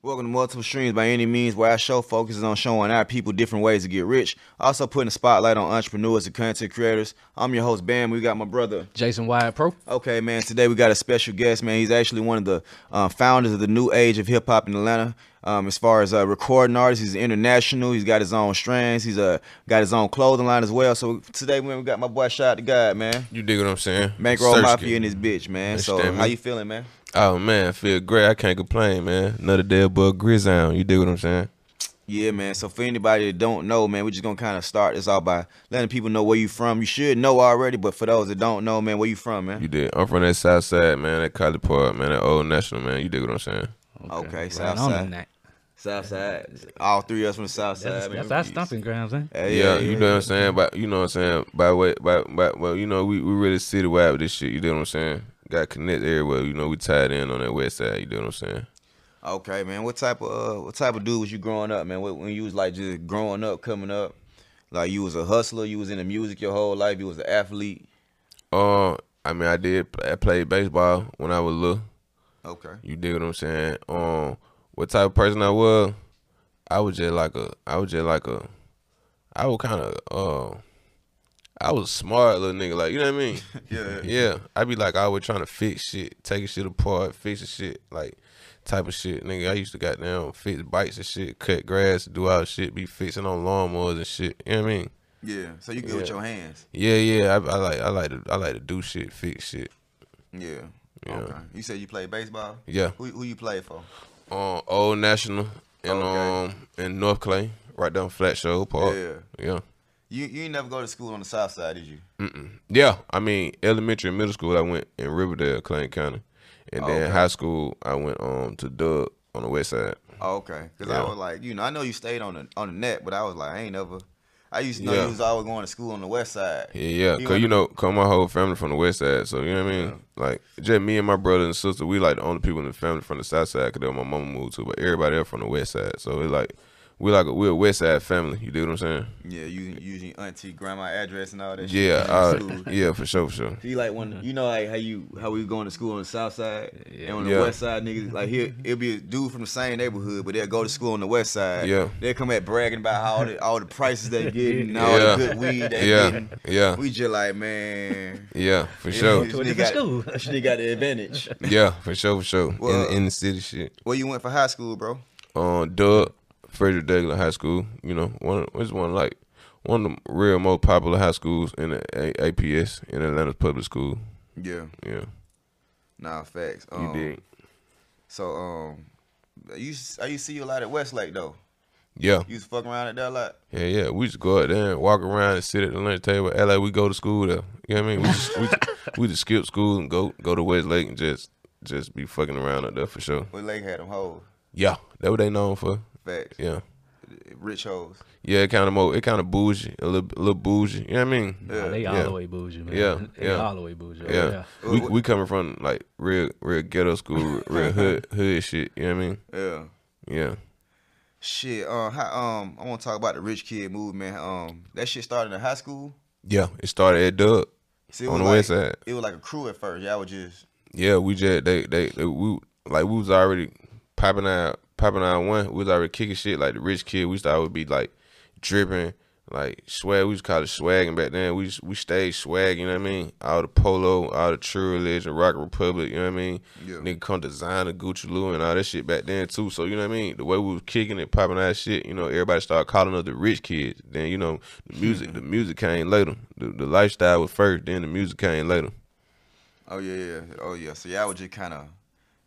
Welcome to Multiple Streams by any means, where our show focuses on showing our people different ways to get rich. Also putting a spotlight on entrepreneurs and content creators. I'm your host, Bam. We got my brother. Jason Wyatt Pro. Okay, man. Today we got a special guest, man. He's actually one of the uh, founders of the new age of hip hop in Atlanta. Um, as far as uh, recording artist, he's international. He's got his own strands. He's uh, got his own clothing line as well. So today, man, we got my boy Shad Da God, man. You dig what I'm saying? Bankroll Search Mafia it. in this bitch, man. So me? how you feeling, man? Oh man, I feel great. I can't complain, man. Another day above Grizzon. You dig what I'm saying? Yeah, man. So for anybody that don't know, man, we're just gonna kind of start this out by letting people know where you from. You should know already, but for those that don't know, man, where you from, man? You did. I'm from that South Side, man. That College Park, man. That Old National, man. You dig what I'm saying? Okay, Right South Side. in that. South Side. All three of us from the South Side, That's, man. that's our stomping grounds, eh? Hey, Yeah, you know what I'm saying. But you know what I'm saying. By way, by, by well, you know we we really citywide with this shit. You dig what I'm saying? Got connect everywhere. You know we tied in on that West Side. You dig what I'm saying? Okay, man. What type of uh, what type of dude was you growing up, man? When when you was like just growing up, coming up, like you was a hustler, you was in the music your whole life, you was an athlete. Uh, I mean, I did. I played baseball when I was little. Okay. You dig what I'm saying? Um, what type of person I was? I was just like a. I was just like a. I was kind of. Uh, I was a smart little nigga. Like you know what I mean? Yeah. yeah. I be like I always trying to fix shit, taking shit apart, fixing shit, like type of shit. Nigga, I used to goddamn fix bikes and shit, cut grass, do all shit, be fixing on lawnmowers and shit. You know what I mean? Yeah. So you good with your hands. Yeah, yeah. I, I like. I like to. I like to do shit, fix shit. Yeah. Yeah. Okay. You said you played baseball. Yeah. Who who you play for? um, Old National and Okay. um in North Clay, right down Flat Shoals Park. Yeah. yeah, You you ain't never go to school on the South Side, did you? Mm-mm. yeah. I mean, elementary and middle school, I went in Riverdale, Clayton County, and then Okay. high school, I went um to Dub on the West Side. Oh, okay. Cause I was like, you know, I know you stayed on the on the net, but I was like, I ain't never. I used to know Yeah. you was always going to school on the West Side. Yeah, yeah. You Cause you know, cause my whole family from the West Side, so you know what I mean. Like just me and my brother and sister, we like the only people in the family from the South Side, cause that's where my mama moved to. But everybody else from the West Side, so it's like we like a, we're a West Side family. You do what I'm saying? Yeah, using using auntie grandma address and all that. Yeah, shit. uh, yeah, for sure, for sure. He like when you know like how you how we going to school on the south side and on the Yeah. west side niggas like here it'll be a dude from the same neighborhood but they'll go to school on the west side. Yeah. They'll come at bragging about how all the all the prices they getting, and all Yeah. the good weed they Yeah, getting. yeah, We just like man. yeah, for sure. got- school. Nigga got the advantage. Yeah, for sure, for sure. Well, in, in the city, shit. Where you went for high school, bro? Um, Doug, Frederick Douglass High School. You know, one it's one like one of the real most popular high schools in the A- APS in Atlanta's public school. Yeah. Yeah, Nah, facts. you Um, dig? So um, I used I used to see you a lot at Westlake though. Yeah, You used to fuck around at that a lot. yeah, yeah. We just go out there and walk around and sit at the lunch table. Like we go to school there. You know what I mean? We just we, we just skip school and go go to Westlake and just just be fucking around up there for sure. Westlake had them hoes. Yeah, that what they known for. Facts. Yeah. Rich hoes. Yeah, it kind of more, it kind of bougie, a little, a little bougie. You know what I mean? Nah, they all Yeah. the way bougie, man. Yeah, They yeah. all the way bougie. Oh, Yeah. We we coming from like real real ghetto school, real hood hood shit. You know what I mean? Yeah. Yeah. Shit. Uh, how, um, I want to talk about the rich kid movement. Um, that shit started in high school. Yeah. It started at Dub See, it on was the like, west side. It was like a crew at first. Y'all was just Yeah, we just they they, they we like we was already popping out popping out one. We was already kicking shit like the rich kid. We used to always be like dripping. Like swag, we used to call it swagging back then. We just, we stayed swag, you know what I mean? All the polo, all the True Religion, Rock Republic, you know what I mean? Yeah. Nigga come designer, Gucci Lou, and all that shit back then too. So you know what I mean? The way we was kicking it, popping that shit, you know, everybody started calling us the rich kids. Then you know, the music, the music came later. The, the lifestyle was first, then the music came later. oh yeah, yeah, oh yeah. So y'all was just kind of,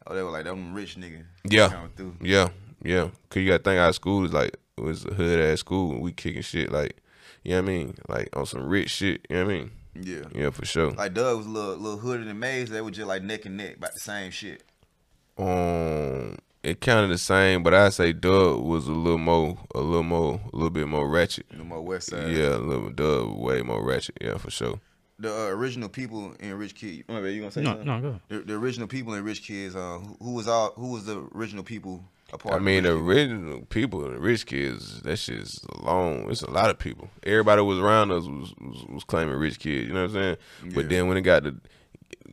oh they were like them rich niggas. Yeah. Yeah, yeah. Cause you gotta think our school is like it was a hood ass school and we kicking shit like you know what I mean? Like on some rich shit, you know what I mean? Yeah. Yeah, for sure. Like Doug was a little little hooded and Mays. They were just like neck and neck about the same shit. Um it kinda the same, but I say Doug was a little more a little more a little bit more ratchet. The more West Side. Yeah, a little Doug way more ratchet, yeah, for sure. The uh, original people in Rich Kid. Oh, you gonna say No, something? no, go. ahead. The, the original people in Rich Kidz. Uh, who, who was all? Who was the original people? A I mean, the Rich Kidz? original people, the rich kids, that shit's long. It's a lot of people. Everybody was around us was, was, was claiming rich kids. You know what I'm saying? Yeah. But then when it got to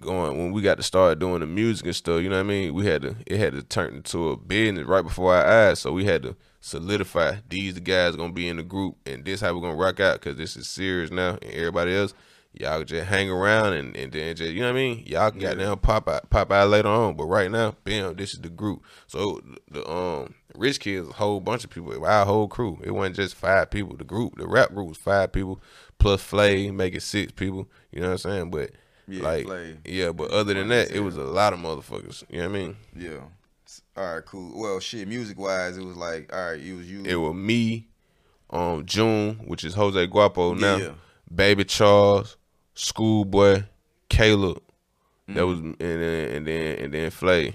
going when we got to start doing the music and stuff. You know what I mean? We had to it had to turn into a business right before our eyes. So we had to solidify these the guys gonna be in the group and this how we're gonna rock out because this is serious now and everybody else y'all just hang around and, and then just you know what I mean y'all can Yeah. goddamn pop out pop out later on but right now bam this is the group so the um rich kids a whole bunch of people our whole crew it wasn't just five people the group the rap group was five people plus Flay make it six people you know what I'm saying but Yeah, like Flay. yeah but other than that it was a lot of motherfuckers you know what I mean Yeah. All right, cool. Well, shit, music wise, it was like, all right, it was you. it was me, um, June, which is Jose Guapo now, Yeah. Baby Charles, Schoolboy, Caleb. That Mm. was and then and then and then Flay.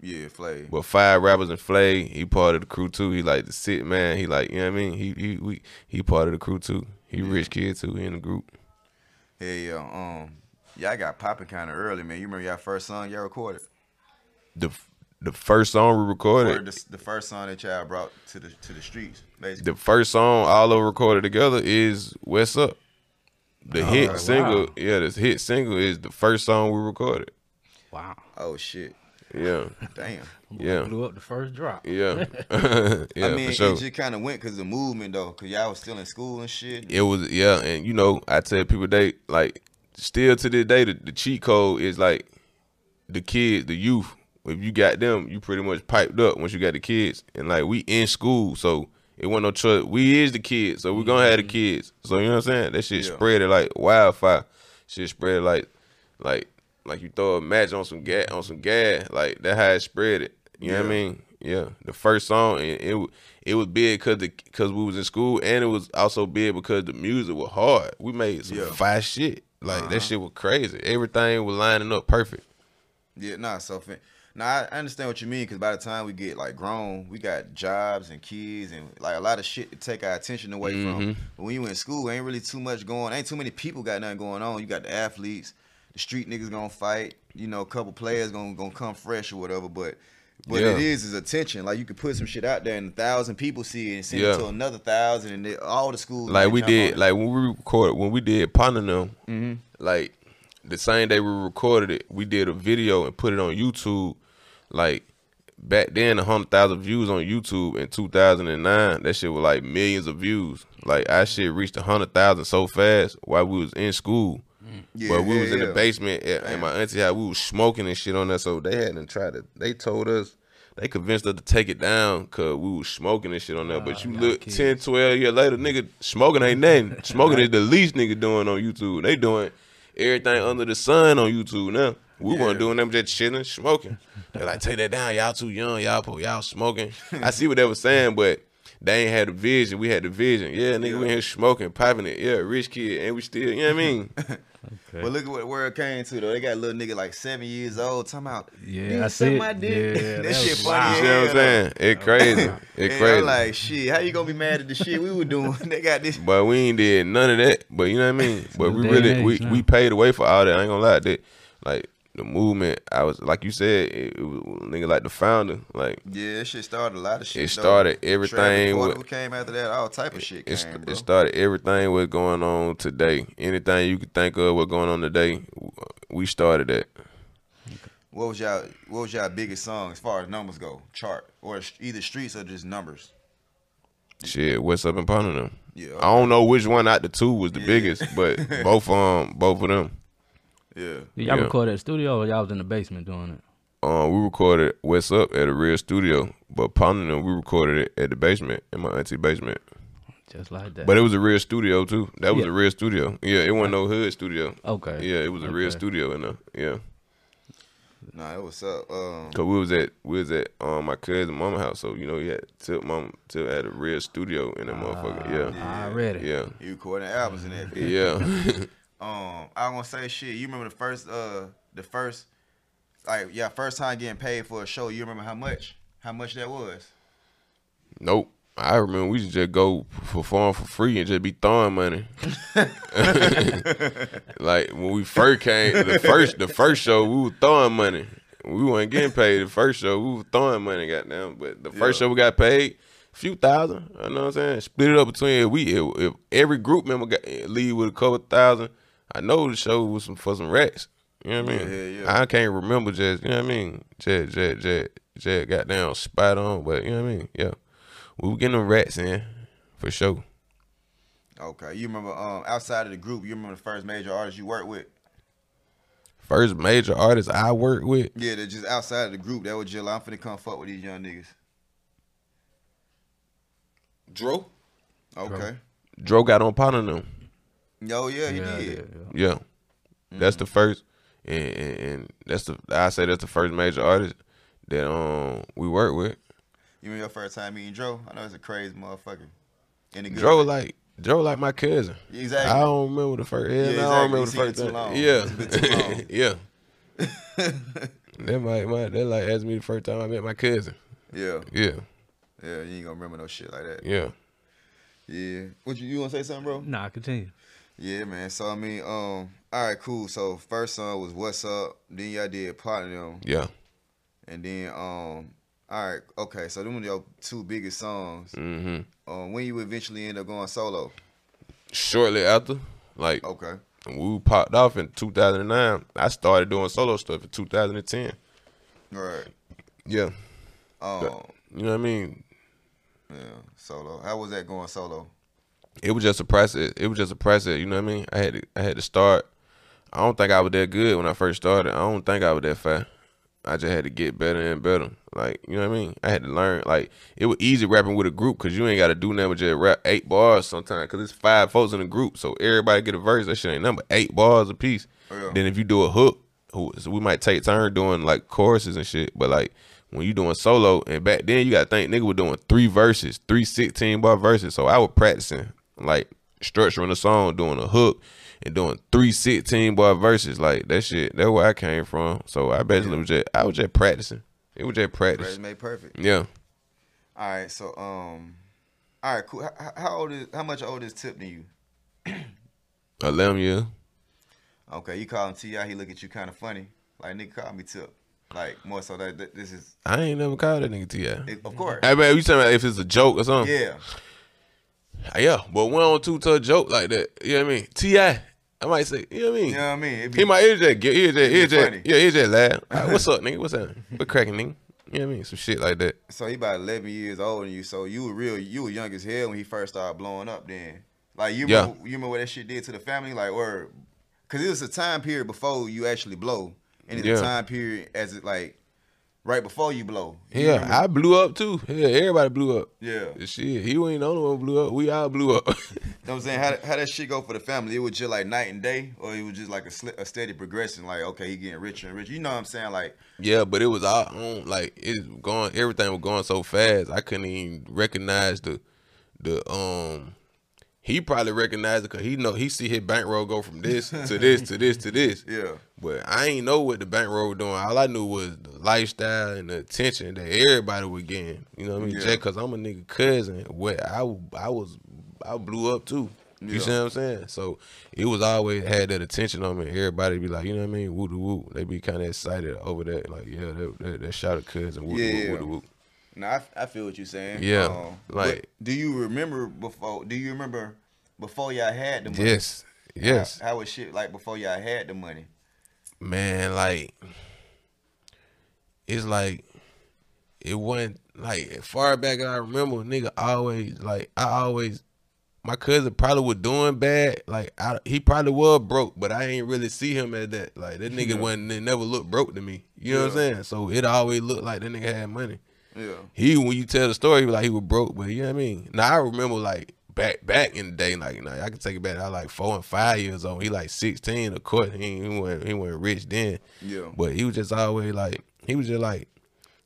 yeah, Flay. But five rappers and Flay, he part of the crew too. He like the sit man. He like you know what I mean. He he we, he part of the crew too. He rich kid too. He in the group. Hey, yeah, um, y'all got popping kind of early, man. You remember y'all first song y'all recorded? The the first song we recorded. the, the first song that y'all brought to the to the streets, basically. The first song all of recorded together is What's Up. The hit wow. single, yeah, this hit single is the first song we recorded. Wow. oh shit, Yeah, damn. yeah. Blew up the first drop. Yeah, yeah, I mean, sure. it just kind of went because the movement though, because y'all was still in school and shit. It was yeah, and you know, I tell people they like still to this day the, the cheat code is like the kids, the youth. If you got them, you pretty much piped up once you got the kids. And like we in school, so it wasn't no choice. We is the kids, so we gonna have the kids. So you know what I'm saying? That shit Yeah. spread it like wildfire. Shit spread like like like you throw a match on some gas on some gas. Like that how it spread it. You know what I mean? Yeah, the first song and it it was big because the because we was in school and it was also big because the music was hard. We made some Yeah. fire shit. Like Uh-huh. that shit was crazy. Everything was lining up perfect. Yeah, nah, so now I understand what you mean because by the time we get like grown, we got jobs and kids and like a lot of shit to take our attention away Mm-hmm. from. But when you in school, ain't really too much going. Ain't too many people got nothing going on. You got the athletes, the street niggas gonna fight. You know, a couple players gonna gonna come fresh or whatever. But what Yeah. it is is attention. Like you could put some shit out there and a thousand people see it and send Yeah. it to another thousand and they, all the schools Like we did, like when we recorded, when we did Ponder Mm-hmm. like the same day we recorded it, we did a video and put it on YouTube. Like back then, a hundred thousand views on YouTube in two thousand and nine. That shit was like millions of views. Like our shit reached a hundred thousand so fast while we was in school. Yeah, but we yeah, was in yeah. the basement at, at my auntie house. We was smoking and shit on that. so they hadn't tried to. They told us. They convinced us to take it down because we was smoking and shit on there. but ah, you look kids. 10, 12 years later, nigga, smoking ain't nothing. Smoking is the least nigga doing on YouTube. They doing everything under the sun on YouTube now. We Yeah. weren't doing them just chilling, smoking. They're like, take that down. Y'all too young. Y'all po- y'all smoking. I see what they was saying, but they ain't had the vision. We had the vision. Yeah, nigga, we in here smoking, popping it. Yeah, rich kid, and we still, you know what I mean? But look at what where it came to though. They got a little nigga like seven years old talking about. Yeah, I suck see my it. dick." Yeah, that, that shit was funny. wild. You know what I'm saying? It crazy. It crazy. I'm like, shit, how you gonna be mad at the shit we were doing? they got this. But we ain't did none of that. But you know what I mean? But we really and we, age now. we paid away for all that. I ain't gonna lie. That like the movement, I was like you said, it, it was nigga like the founder. Like Yeah, that shit started a lot of shit. It though. started everything with- came after that. All type of shit came, it, bro. it started everything what's going on today. Anything you could think of what's going on today, we started that. what was y'all? What was y'all biggest song as far as numbers go? Chart or either streets or just numbers? Shit, what's up in them? Yeah, I don't know which one out the two was the Yeah. biggest, but both um both of them. Yeah. Did y'all Yeah. record at the studio or y'all was in the basement doing it? Um, we recorded What's Up at a real studio, but Pounding them we recorded it at the basement in my auntie basement. Just like that. But it was a real studio too. That was Yeah. a real studio. Yeah, it wasn't no hood studio. okay. Yeah, it was a real studio in there. Yeah, Nah, it was up. Um, cause we was at we was at um my cousin mama house, so you know he had Tip mom Tip had a real studio in that motherfucker. Yeah, Ah, Already. yeah, you recording albums and everything. yeah. Um, I want to say shit. You remember the first, uh, the first, like, yeah, first time getting paid for a show. You remember how much? How much that was? nope. I remember we used to just go perform for free and just be throwing money. like when we first came, the first the first show we were throwing money. We weren't getting paid the first show. We were throwing money, goddamn. But the first Yeah. show we got paid a few thousand. You know what I'm saying? Split it up between we if, if every group member got leave with a couple thousand. I know the show was some for some rats. You know what I mean? Yeah, yeah, yeah. I can't remember just, you know what I mean? Just, just, just, just got down spot on, but you know what I mean? Yeah. We were getting them rats in, for sure. Okay, you remember um outside of the group, you remember the first major artist you worked with? First major artist I worked with, Yeah, they're just outside of the group. That was just like, I'm finna come fuck with these young niggas. Dro. Okay. Dro got on partner them. Yo, yeah, he yeah, did. yeah, Yeah. That's the first and, and, and that's the I say that's the first major artist that um we worked with. You remember your first time meeting Dro? I know it's a crazy motherfucker. In the good Dro way. like Dro like my cousin. Exactly. I don't remember the first. Yeah, Yeah, no, I don't remember the first too time. long. Yeah, too yeah. That might, might that like asked me the first time I met my cousin. yeah, Yeah, yeah. You ain't gonna remember no shit like that. yeah. Yeah. What you you wanna say something, bro? Nah, continue. Yeah, man. So I mean, um, all right, cool. So first song was "What's Up." Then y'all did "Partner Them," Yeah. and then um, all right, okay. So them were your two biggest songs. hmm Um, when you eventually end up going solo? Shortly after, like Okay. we popped off in 2009, I started doing solo stuff in 2010. Right. Yeah, Um, you know what I mean. yeah, solo. How was that going solo? It was just a process. It was just a process. You know what I mean. I had to, I had to start. I don't think I was that good when I first started. I don't think I was that fast. I just had to get better and better. Like you know what I mean. I had to learn. Like it was easy rapping with a group because you ain't got to do nothing but just rap eight bars sometimes. Because it's five folks in a group, so everybody get a verse. That shit ain't nothing but eight bars a piece. Yeah. Then if you do a hook, so we might take turn doing like choruses and shit. But like when you doing solo, and back then you got to think nigga was doing three verses, three 16 bar verses. So I was practicing like structuring the song, doing a hook, and doing three sixteen 16 bar verses. Like that shit. That's where I came from. So I basically was just I was just practicing. It was just practice. Practice made perfect. Yeah. All right. So um, all right, cool. How, how old is? How much older is Tip than you? Eleven years. Okay, you call him Ti. He look at you kind of funny. Like nigga, call me Tip. Like more so that, that this is, I ain't never called that nigga T.I. of course. I mean, you talking about if it's a joke or something? Yeah. Yeah, but one on two to a joke like that. You know what I mean? T.I. I might say, you know what I mean? You know what I mean? Be- He might hear just hear just be just yeah, he just laugh. Like, what's up, nigga? What's up? What cracking, nigga? You know what I mean? Some shit like that. So he about eleven years older than you. So you were real. You were young as hell when he first started blowing up. Then, like you Yeah. remember, you remember what that shit did to the family, like or, cause it was a time period before you actually blow, and it's Yeah. a time period as it like, right before you blow. You Yeah? I blew up too. Yeah, everybody blew up. yeah. Shit, he ain't the only one who blew up. We all blew up. You know what I'm saying? How, how that shit go for the family? It was just like night and day, or it was just like a, sli- a steady progression. Like, okay, he getting richer and richer. You know what I'm saying? Like, yeah, but it was all on like it going. Everything was going so fast. I couldn't even recognize the the um. He probably recognized it because he know he see his bankroll go from this to this to this to this. yeah, But I ain't know what the bankroll was doing. All I knew was the lifestyle and the attention that everybody was getting. You know what I mean? Yeah. Just cause I'm a nigga cousin, what I I was I blew up too. You Yeah. see what I'm saying? So it was always had that attention on me. Everybody be like, you know what I mean? Woo woo. They be kind of excited over that. Like, yeah, that, that, that shot of cousin. Woo Yeah. woo woo woo. no, I, I feel what you're saying. Yeah, Um, like- do you remember before? Do you remember before y'all had the money? Yes, yes, How, how was shit like before y'all had the money? Man. Like, it's like it wasn't like as far back as I remember, nigga always like I always my cousin probably was doing bad. Like I, he probably was broke, but I ain't really see him at that. Like that nigga Yeah. wasn't it never looked broke to me. You know what I'm saying? So it always looked like that nigga had money. Yeah, He when you tell the story, he was like he was broke, but you know what I mean. Now I remember like back back in the day, like now I can take it back. I like four and five years old. He like sixteen. Of course, he he wasn't he wasn't rich then. yeah, But he was just always like he was just like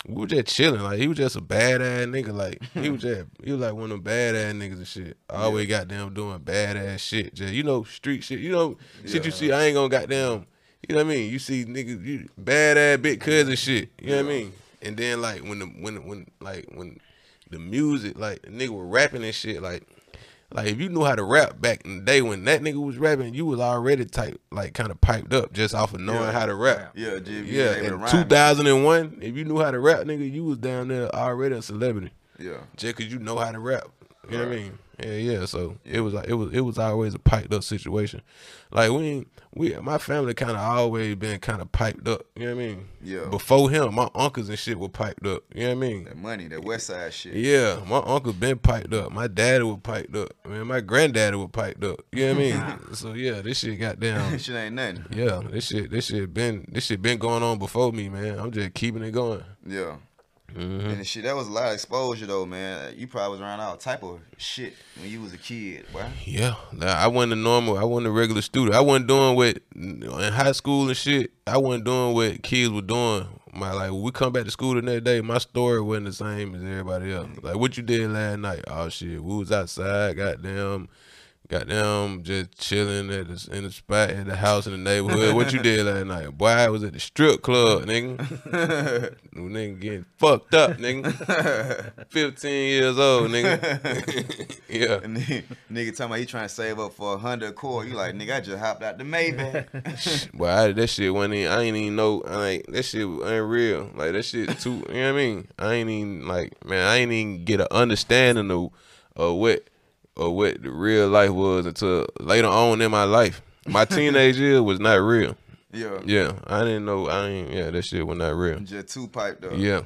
we were just chilling. Like he was just a badass nigga. Like he was just he was like one of them badass niggas and shit. Always got them doing badass shit. Just you know street shit. You know shit you see. I ain't gonna goddamn. You know what I mean? You see niggas you badass big cousin shit. You know what I mean? And then like when the when when like when the music like the nigga was rapping and shit like. Like if you knew how to rap back in the day when that nigga was rapping, you was already type like kind of piped up just off of knowing Yeah. how to rap. yeah. Jim, Yeah, was able to in 2001, if you knew how to rap, nigga, you was down there already a celebrity. Yeah, Just cause you know how to rap. You know what I mean? Yeah, yeah. So it was like it was it was always a piped up situation. Like we we my family kind of always been kind of piped up. You know what I mean? Yeah. Before him, my uncles and shit were piped up. You know what I mean? That money, that West Side shit. Yeah, my uncle been piped up. My daddy was piped up. I mean, my granddaddy was piped up. You know what I mean? so yeah, this shit got down. This shit ain't nothing. Yeah, this shit, this shit been, this shit been going on before me, man. I'm just keeping it going. Yeah. Mm-hmm. And shit, that was a lot of exposure though, man. You probably was around all type of shit when you was a kid, boy. Yeah, nah, I wasn't a normal. I wasn't a regular student. I wasn't doing what in high school and shit. I wasn't doing what kids were doing. My like, when we come back to school the next day, my story wasn't the same as everybody else. Like, what you did last night? Oh shit, we was outside. Goddamn, goddamn, just chilling at the, in the spot at the house in the neighborhood. what you did last night? Boy, I was at the strip club, nigga. New nigga getting fucked up, nigga. Fifteen years old, nigga. yeah. Nigga, nigga talking about he trying to save up for a hundred core. You like, nigga, I just hopped out the Maybach. But I, that shit wasn't even, I ain't even know, I like, that shit ain't real. Like, that shit too, you know what I mean? I ain't even, like, man, I ain't even get an understanding of, of what, of what the real life was until later on in my life. My teenage year was not real. yeah. Yeah, I didn't know, I ain't, yeah, that shit was not real. Just two pipe though. Yeah.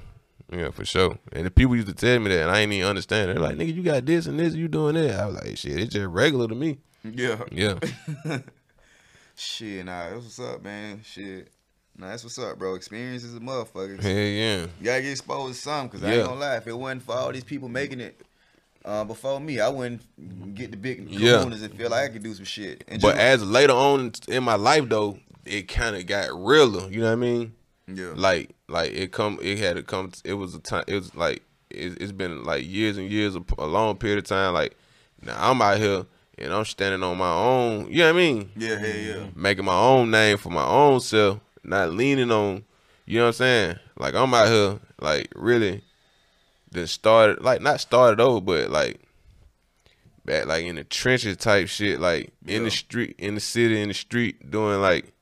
Yeah, for sure. And the people used to tell me that, and I ain't even understand. They're like, nigga, you got this and this, you doing that. I was like, shit, it's just regular to me. Yeah. Yeah. Shit, nah, that's what's up, man. Shit. Nah, that's what's up, bro. Experience is a motherfucker. Hell yeah. You gotta get exposed to something, cause I Yeah. ain't gonna lie. If it wasn't for all these people making it uh, before me, I wouldn't get the big Yeah. kahunas and feel like I could do some shit. And But just- as later on in my life though, it kind of got realer. You know what I mean? yeah, Like, like it come, it had to come. It was a time. It was like it, it's been like years and years, of, a long period of time. Like now I'm out here and I'm standing on my own. You know what I mean? yeah, hell yeah. Making my own name for my own self, not leaning on. You know what I'm saying? Like I'm out here, like really, then started like not started over, but like back like in the trenches type shit, like in the street, in the city, in the street, doing like,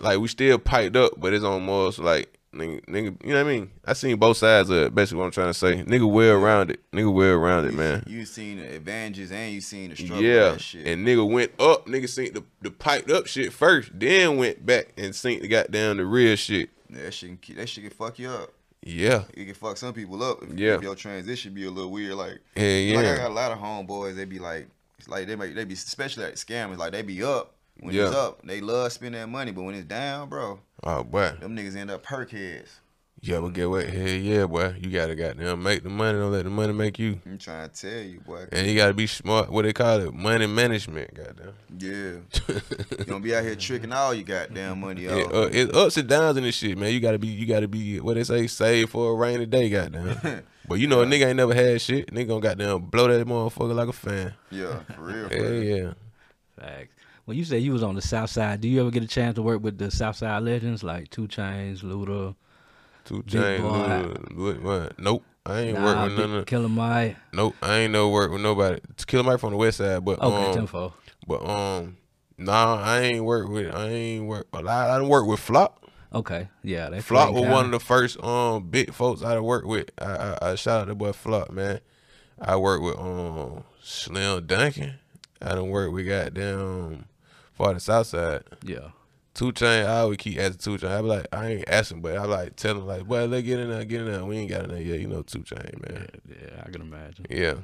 like we still piped up, but it's almost like nigga, nigga, you know what I mean? I seen both sides of it. Basically, what I'm trying to say, nigga, well around it, nigga, well around it, man. You seen the advantages and you seen the struggle. Yeah, and nigga went up. Nigga seen the, the piped up shit first, then went back and seen the goddamn the real shit. That shit, can, keep- that shit can fuck you up. Yeah, It can fuck some people up. If, Yeah. if your transition be a little weird, like yeah, yeah. Like I got a lot of homeboys. They be like, it's like they might, they be especially like scammers. Like they be up when it's up. They love spending that money, but when it's down, bro, oh boy, them niggas end up perk heads. Yeah, but get what? Hell yeah, boy. You gotta goddamn make the money. Don't let the money make you. I'm trying to tell you, boy. And you gotta be smart. What they call it? Money management. Goddamn. Yeah, you gonna be out here tricking all you goddamn money It, off. uh, it's ups and downs in this shit, man. You gotta be, you gotta be, what they say, save for a rainy day, goddamn. but you know, a nigga ain't never had shit. Nigga gonna goddamn blow that motherfucker like a fan. yeah, for real. For Hell real. yeah. Facts. When you say you was on the South Side, do you ever get a chance to work with the South Side legends like 2 Chainz, Luda, Two boy. What? Nope. I ain't Nah, work with none of. Killer Mike? Nope. I ain't no work with nobody. Killer Mike from the West Side, but Okay, um, tenfold. but um, nah, I ain't work with. I ain't work. A lot. I done work with Flop. Okay, yeah, they Flop was one of the first um big folks I done worked with. I, I, I shout out the boy Flop, man. I worked with um Slim Dunkin. I done worked with goddamn for the South Side. yeah. Two Chain, I always keep asking Two Chain. I be like, I ain't asking, but I like tell him like, well, let's get in there, get in there. We ain't got in there yet, you know, Two Chain, man. yeah, I can imagine. Yeah.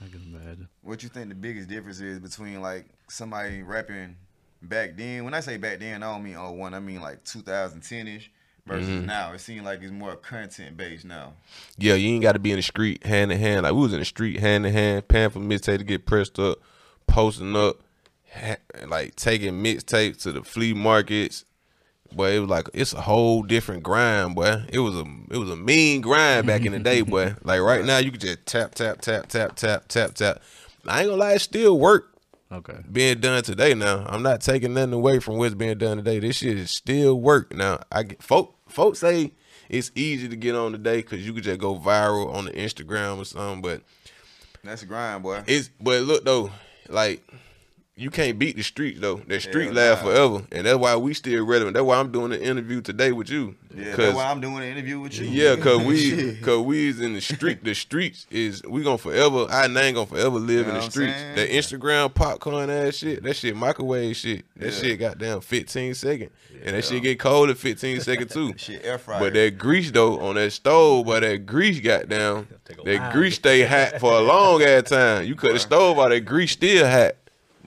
I can imagine. What you think the biggest difference is between like somebody rapping back then? When I say back then, I don't mean 01, I mean like 2010 ish versus Mm-hmm. now. It seems like it's more content based now. Yeah, you ain't got to be in the street hand in hand. Like we was in the street hand in hand, paying for mixtape to get pressed up, posting up, ha- like taking mixtape to the flea markets. But it was like it's a whole different grind, boy. It was a it was a mean grind back in the day, boy. Like right now, you can just tap tap tap tap tap tap tap. I ain't gonna lie, it still work Okay. being done today. Now I'm not taking nothing away from what's being done today. This shit is still work. Now I get folk folks say it's easy to get on today because you could just go viral on the Instagram or something. But That's a grind, boy. it's but look though, like you can't beat the street though. That street Hell laugh nah. forever, and that's why we still relevant. That's why I'm doing the interview today with you. Yeah, 'Cause- that's why I'm doing an interview with you. yeah, cause we, cause we is in the street. The streets is we gonna forever. Our name gonna forever live You in the streets. saying? That Instagram popcorn ass shit. That shit microwave shit. That Yeah. shit goddamn 15 second, and that shit get cold in 15 second too. shit air fryer. But that grease though on that stove, but that grease got down. that while. grease stay hot for a long ass time. You cut the stove out, that grease still hot.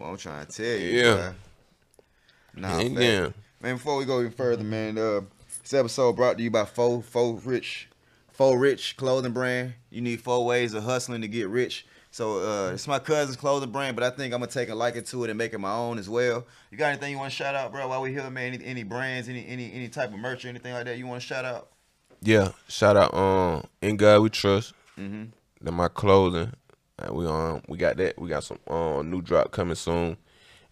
Well, I'm trying to tell you. Yeah. boy. Nah, And fact. man. Before we go even further, man, uh, this episode brought to you by Fo Fo Rich, Fo Rich clothing brand. You need four ways of hustling to get rich. So uh, it's my cousin's clothing brand, but I think I'm gonna take a liking to it and make it my own as well. You got anything you want to shout out, bro? While we here, man, any, any brands, any any any type of merch or anything like that you want to shout out? Yeah, shout out um in God we trust. Mm-hmm. That my clothing. And we um we got that. We got some um new drop coming soon.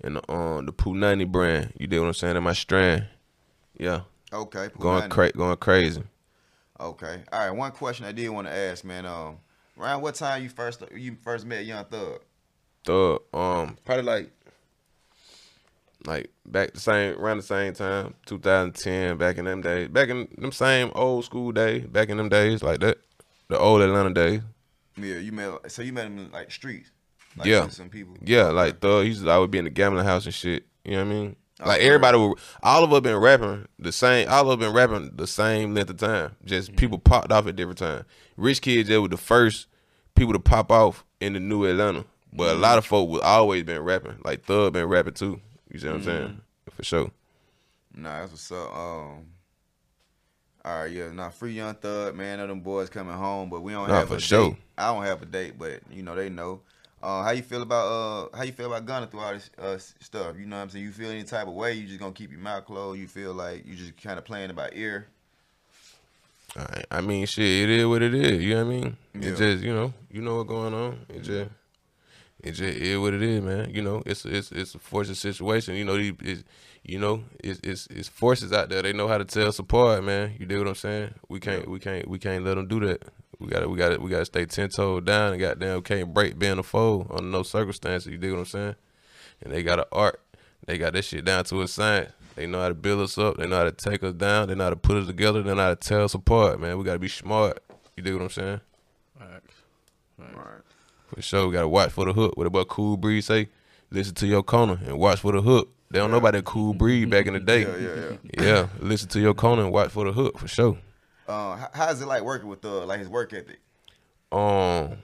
And the um the 90 brand. You did what I'm saying? In my strand. Yeah. Okay, Going Punani. cra- going crazy. Okay. All right. One question I did want to ask, man. Um, around what time you first you first met Young Thug? Thug, um, probably like like back the same around the same time, 2010, back in them days. Back in them same old school days, back in them days, like that. The old Atlanta days. Yeah, you met. So you met him in like streets. Like Yeah. some- Some people. Yeah, like Thug, he used to always be in the gambling house and shit. You know what I mean? Like Okay. everybody, were, all of us been rapping the same. All of us been rapping the same length of time. Just Mm-hmm. people popped off at different times. Rich kids, they were the first people to pop off in the new Atlanta. But Mm-hmm. a lot of folk was always been rapping. Like Thug been rapping too. You see what I'm Mm-hmm. saying? For sure. Nah, that's what's up. Um. All right, yeah. Nah, free Young Thug, man. Know them boys coming home, but we don't Nah, have for a sure. date. I don't have a date, but you know they know. Uh, how you feel about uh how you feel about Gunna through all this uh, stuff? You know what I'm saying? You feel any type of way? You just gonna keep your mouth closed? You feel like you just kind of playing about ear? I, I mean, shit, it is what it is. You know what I mean? Yeah. It just, you know, you know what's going on. It just, it just is what it is, man. You know, it's it's it's a fortunate situation. You know, these, it's, you know, it's, it's it's forces out there. They know how to tell us apart, man. You dig what I'm saying? We can't we can't we can't let them do that. We got to we got to we got to stay ten toes down and goddamn can't break being a foe under no circumstances. You dig what I'm saying? And they got an art. They got that shit down to a science. They know how to build us up. They know how to take us down. They know how to put us together. They know how to tear us apart, man. We got to be smart. You dig what I'm saying? Facts. All right. For sure, we got to watch for the hook. What about Cool Breeze say? Listen to your corner and watch for the hook. They don't know about that Cool Breeze back in the day. Yeah, yeah, yeah. Yeah, listen to your corner and watch for the hook for sure. Uh, how's it like working with Thug? Like his work ethic? Um,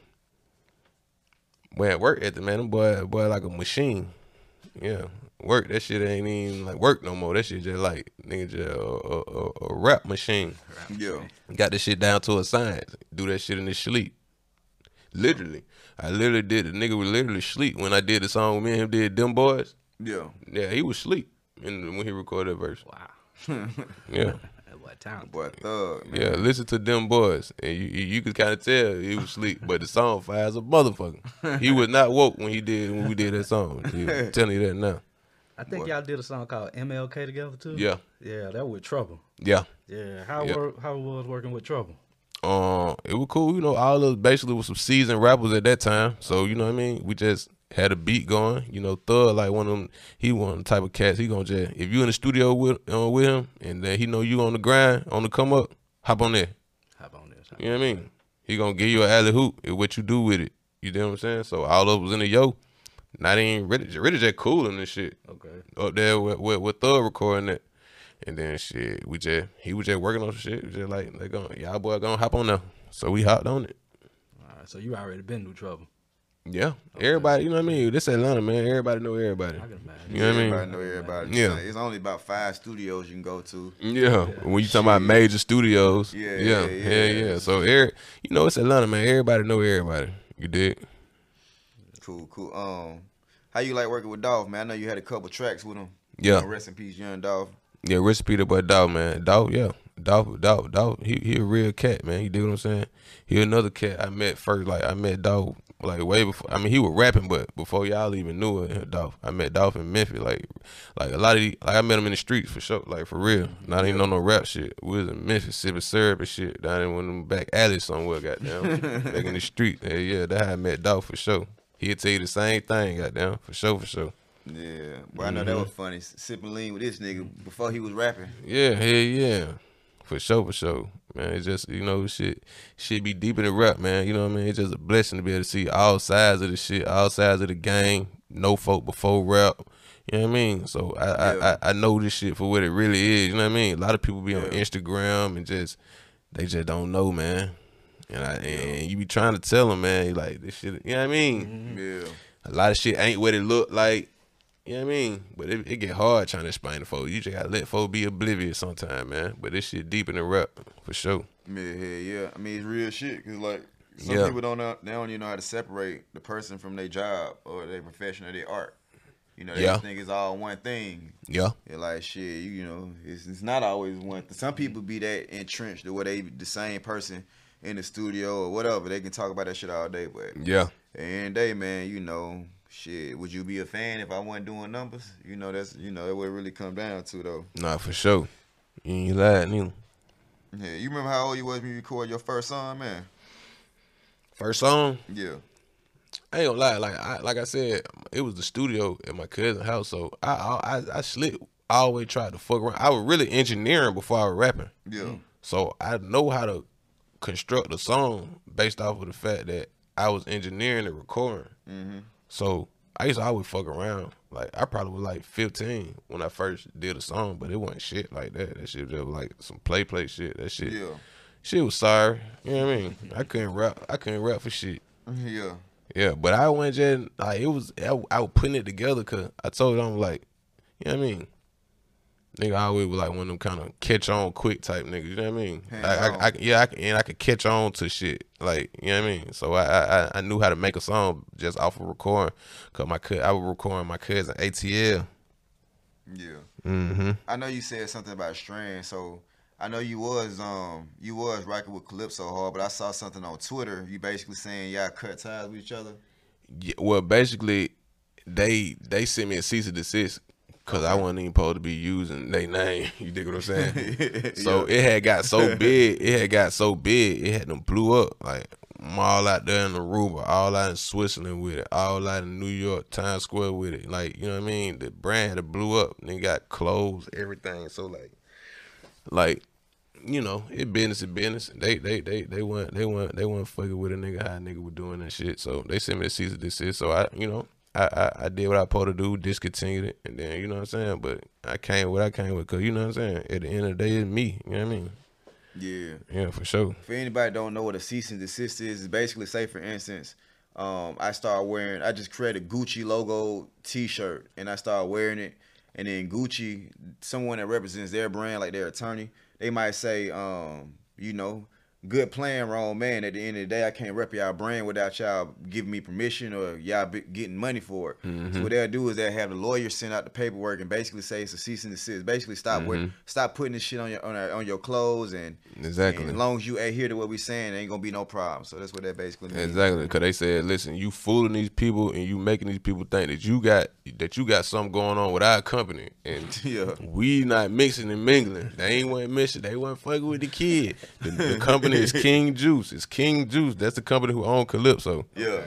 man, work the man, them boy, boy like a machine. Yeah, work that shit ain't even like work no more. That shit just like nigga just a, a, a, a rap machine. Yeah. Got this shit down to a science. Do that shit in his sleep. Literally, I literally did. The nigga would literally sleep when I did the song. with Me and him did them boys. Yeah. Yeah, he was sleep and when he recorded that verse. Wow. Yeah. That boy talented. Boy, Thug. Man. Yeah, listen to them boys, and you you, you could kind of tell he was asleep, but the song fire as a motherfucker. He was not woke when he did when we did that song. I'm telling you that now. I think Boy. y'all did a song called MLK together too. Yeah, Yeah, that was Trouble. yeah. Yeah, how Yeah. were how was working with Trouble? Um, it was cool. You know, all of us basically was some seasoned rappers at that time. So you know what I mean. We just had a beat going. You know, Thug like one of them. He one of the type of cats. He gonna just if you in the studio with uh, with him, and then he know you on the grind on the come up, hop on there. Hop on this. You know what I mean? He gonna give you an alley hoop and what you do with it. You know what I'm saying? So all of us was in the yo. Not even really, really just cool in this shit Okay. up there with with, with Thug recording it. And then shit, we just he was just working on some shit. We Just like they going y'all boy gonna hop on there. So we hopped on it. All right. So you already been through Trouble. Yeah. Everybody, you know what I mean? This Atlanta, man. Everybody know everybody. I can imagine. You know what I mean? Everybody know everybody. Yeah. It's only about five studios you can go to. Yeah, when you talking about major studios, Yeah, yeah, yeah, yeah, yeah. yeah. So, every, you know, it's Atlanta, man. Everybody know everybody. You dig? Cool, cool. Um, how you like working with Dolph, man? I know you had a couple tracks with him. Yeah. You know, rest in peace, young Dolph. Yeah, recipe the boy Dog, man. Dog, yeah. Dog, Dog, Dog, he he a real cat, man. You dig what I'm saying? He another cat I met first, like I met Dog like way before I mean he was rapping, but before y'all even knew it, Dolph. I met Dolph in Memphis, like like a lot of these, like I met him in the streets for sure, like for real. Not even on no rap shit. We was in Memphis sipping syrup and shit down in one of them back alleys somewhere, goddamn. back in the street. Yeah, yeah, that how I met Dolph for sure. He'd tell you the same thing, goddamn, for sure, for sure. Yeah, but I know that Mm-hmm. was funny. Sipping lean with this nigga before he was rapping. Yeah, hell yeah. For sure, for sure. Man, it's just, you know, shit shit be deep in the rap, man. You know what I mean? It's just a blessing to be able to see all sides of the shit, all sides of the game, no folk before rap. You know what I mean? So I, Yeah. I, I I know this shit for what it really is. You know what I mean? A lot of people be on Instagram and just they just don't know, man. And I and you be trying to tell them, man, like this shit. You know what I mean? Yeah. A lot of shit ain't what it look like. You know what I mean? But it, it get hard trying to explain to folks. You just gotta let folks be oblivious sometime, man. But this shit deep in the rap for sure. Yeah, yeah, yeah. I mean, it's real shit. Cause like some Yeah. people don't know, they don't even know how to separate the person from their job or their profession or their art. You know, they Yeah. just think it's all one thing. Yeah. Yeah, like shit, you, you know, it's, it's not always one. Th- Some people be that entrenched to where they the same person in the studio or whatever. They can talk about that shit all day, but Yeah. And the the day, man, you know, shit. Would you be a fan if I wasn't doing numbers? You know, that's you know that would really come down to though. Nah, for sure. You ain't lying neither. Yeah, you remember how old you was when you recorded your first song, man? First song, Yeah. I ain't gonna lie. Like I like I said, it was the studio at my cousin's house. So I I I, I slipped. I always tried to fuck around. I was really engineering before I was rapping. Yeah. So I know how to construct a song based off of the fact that I was engineering and recording. Mm-hmm. So I used to always fuck around. Like I probably was like 15 when I first did a song, but it wasn't shit like that. That shit was like some play play shit. That shit, Yeah. shit was sorry. You know what I mean? I couldn't rap. I couldn't rap for shit. Yeah. Yeah, but I went just like it was. I, I was putting it together because I told them like, you know what I mean. Nigga, I always was like one of them kind of catch on quick type niggas. You know what I mean? I. I, I, yeah, I, can- and I could catch on to shit. Like you know what I mean? So I, I, I- knew how to make a song just off of recording. Cause my I was recording my cousin ATL. Yeah. Mm-hmm. I know you said something about Strand, so I know you was um you was rocking with Calypso hard, but I saw something on Twitter. You basically saying y'all cut ties with each other. Yeah, well, basically, they they sent me a cease and desist because I wasn't even supposed to be using their name. You dig what I'm saying? So Yeah. it had got so big, it had got so big, it had them blew up. Like I'm all out there in Aruba, all out in Switzerland with it, all out in New York, Times Square with it. Like, you know what I mean? The brand had blew up. They got clothes, everything. So like like, you know, it business is business. They they they they weren't they weren't they weren't fucking with a nigga how a nigga was doing that shit. So they sent me the cease and desist. So I you know, I, I, I did what I supposed to do, discontinued it, and then you know what I'm saying. But I came what I came with, cause you know what I'm saying. At the end of the day, it's me. You know what I mean? Yeah. Yeah, for sure. For anybody don't know what a cease and desist is, it's basically say for instance, um, I started wearing I just created a Gucci logo t shirt and I started wearing it and then Gucci, someone that represents their brand, like their attorney, they might say, um, you know, good plan, wrong man. At the end of the day, I can't rep y'all brand without y'all giving me permission or y'all be getting money for it. So mm-hmm. what they'll do is they'll have the lawyer send out the paperwork and basically say it's a cease and desist. Basically, stop wear, mm-hmm. stop putting this shit on your on, our, on your clothes and Exactly. and as long as you adhere to what we're saying, there ain't gonna be no problem. So that's what that basically means. Exactly, because they said, "Listen, you fooling these people and you making these people think that you got that you got something going on with our company, and Yeah. we not mixing and mingling. They ain't want mixing. They want fucking with the kid. The, the company is King Juice. It's King Juice. That's the company who own Calypso. Yeah.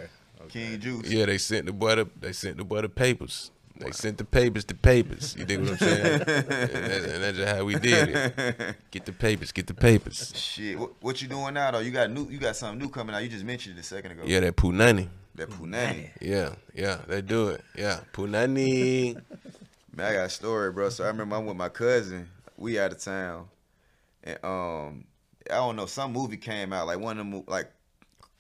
King Juice. Yeah, they sent the butter. They sent the butter papers. They sent the papers to papers. You dig what I'm saying? and, that's, and that's just how we did it. Get the papers. Get the papers. Shit. What, what you doing now though? You got new you got something new coming out. You just mentioned it a second ago. Yeah, that Punani. That Punani. Yeah, yeah, they do it. Yeah, Punani. Man, I got a story, bro. So I remember I'm with my cousin. We out of town. And um I don't know, some movie came out, like one of them like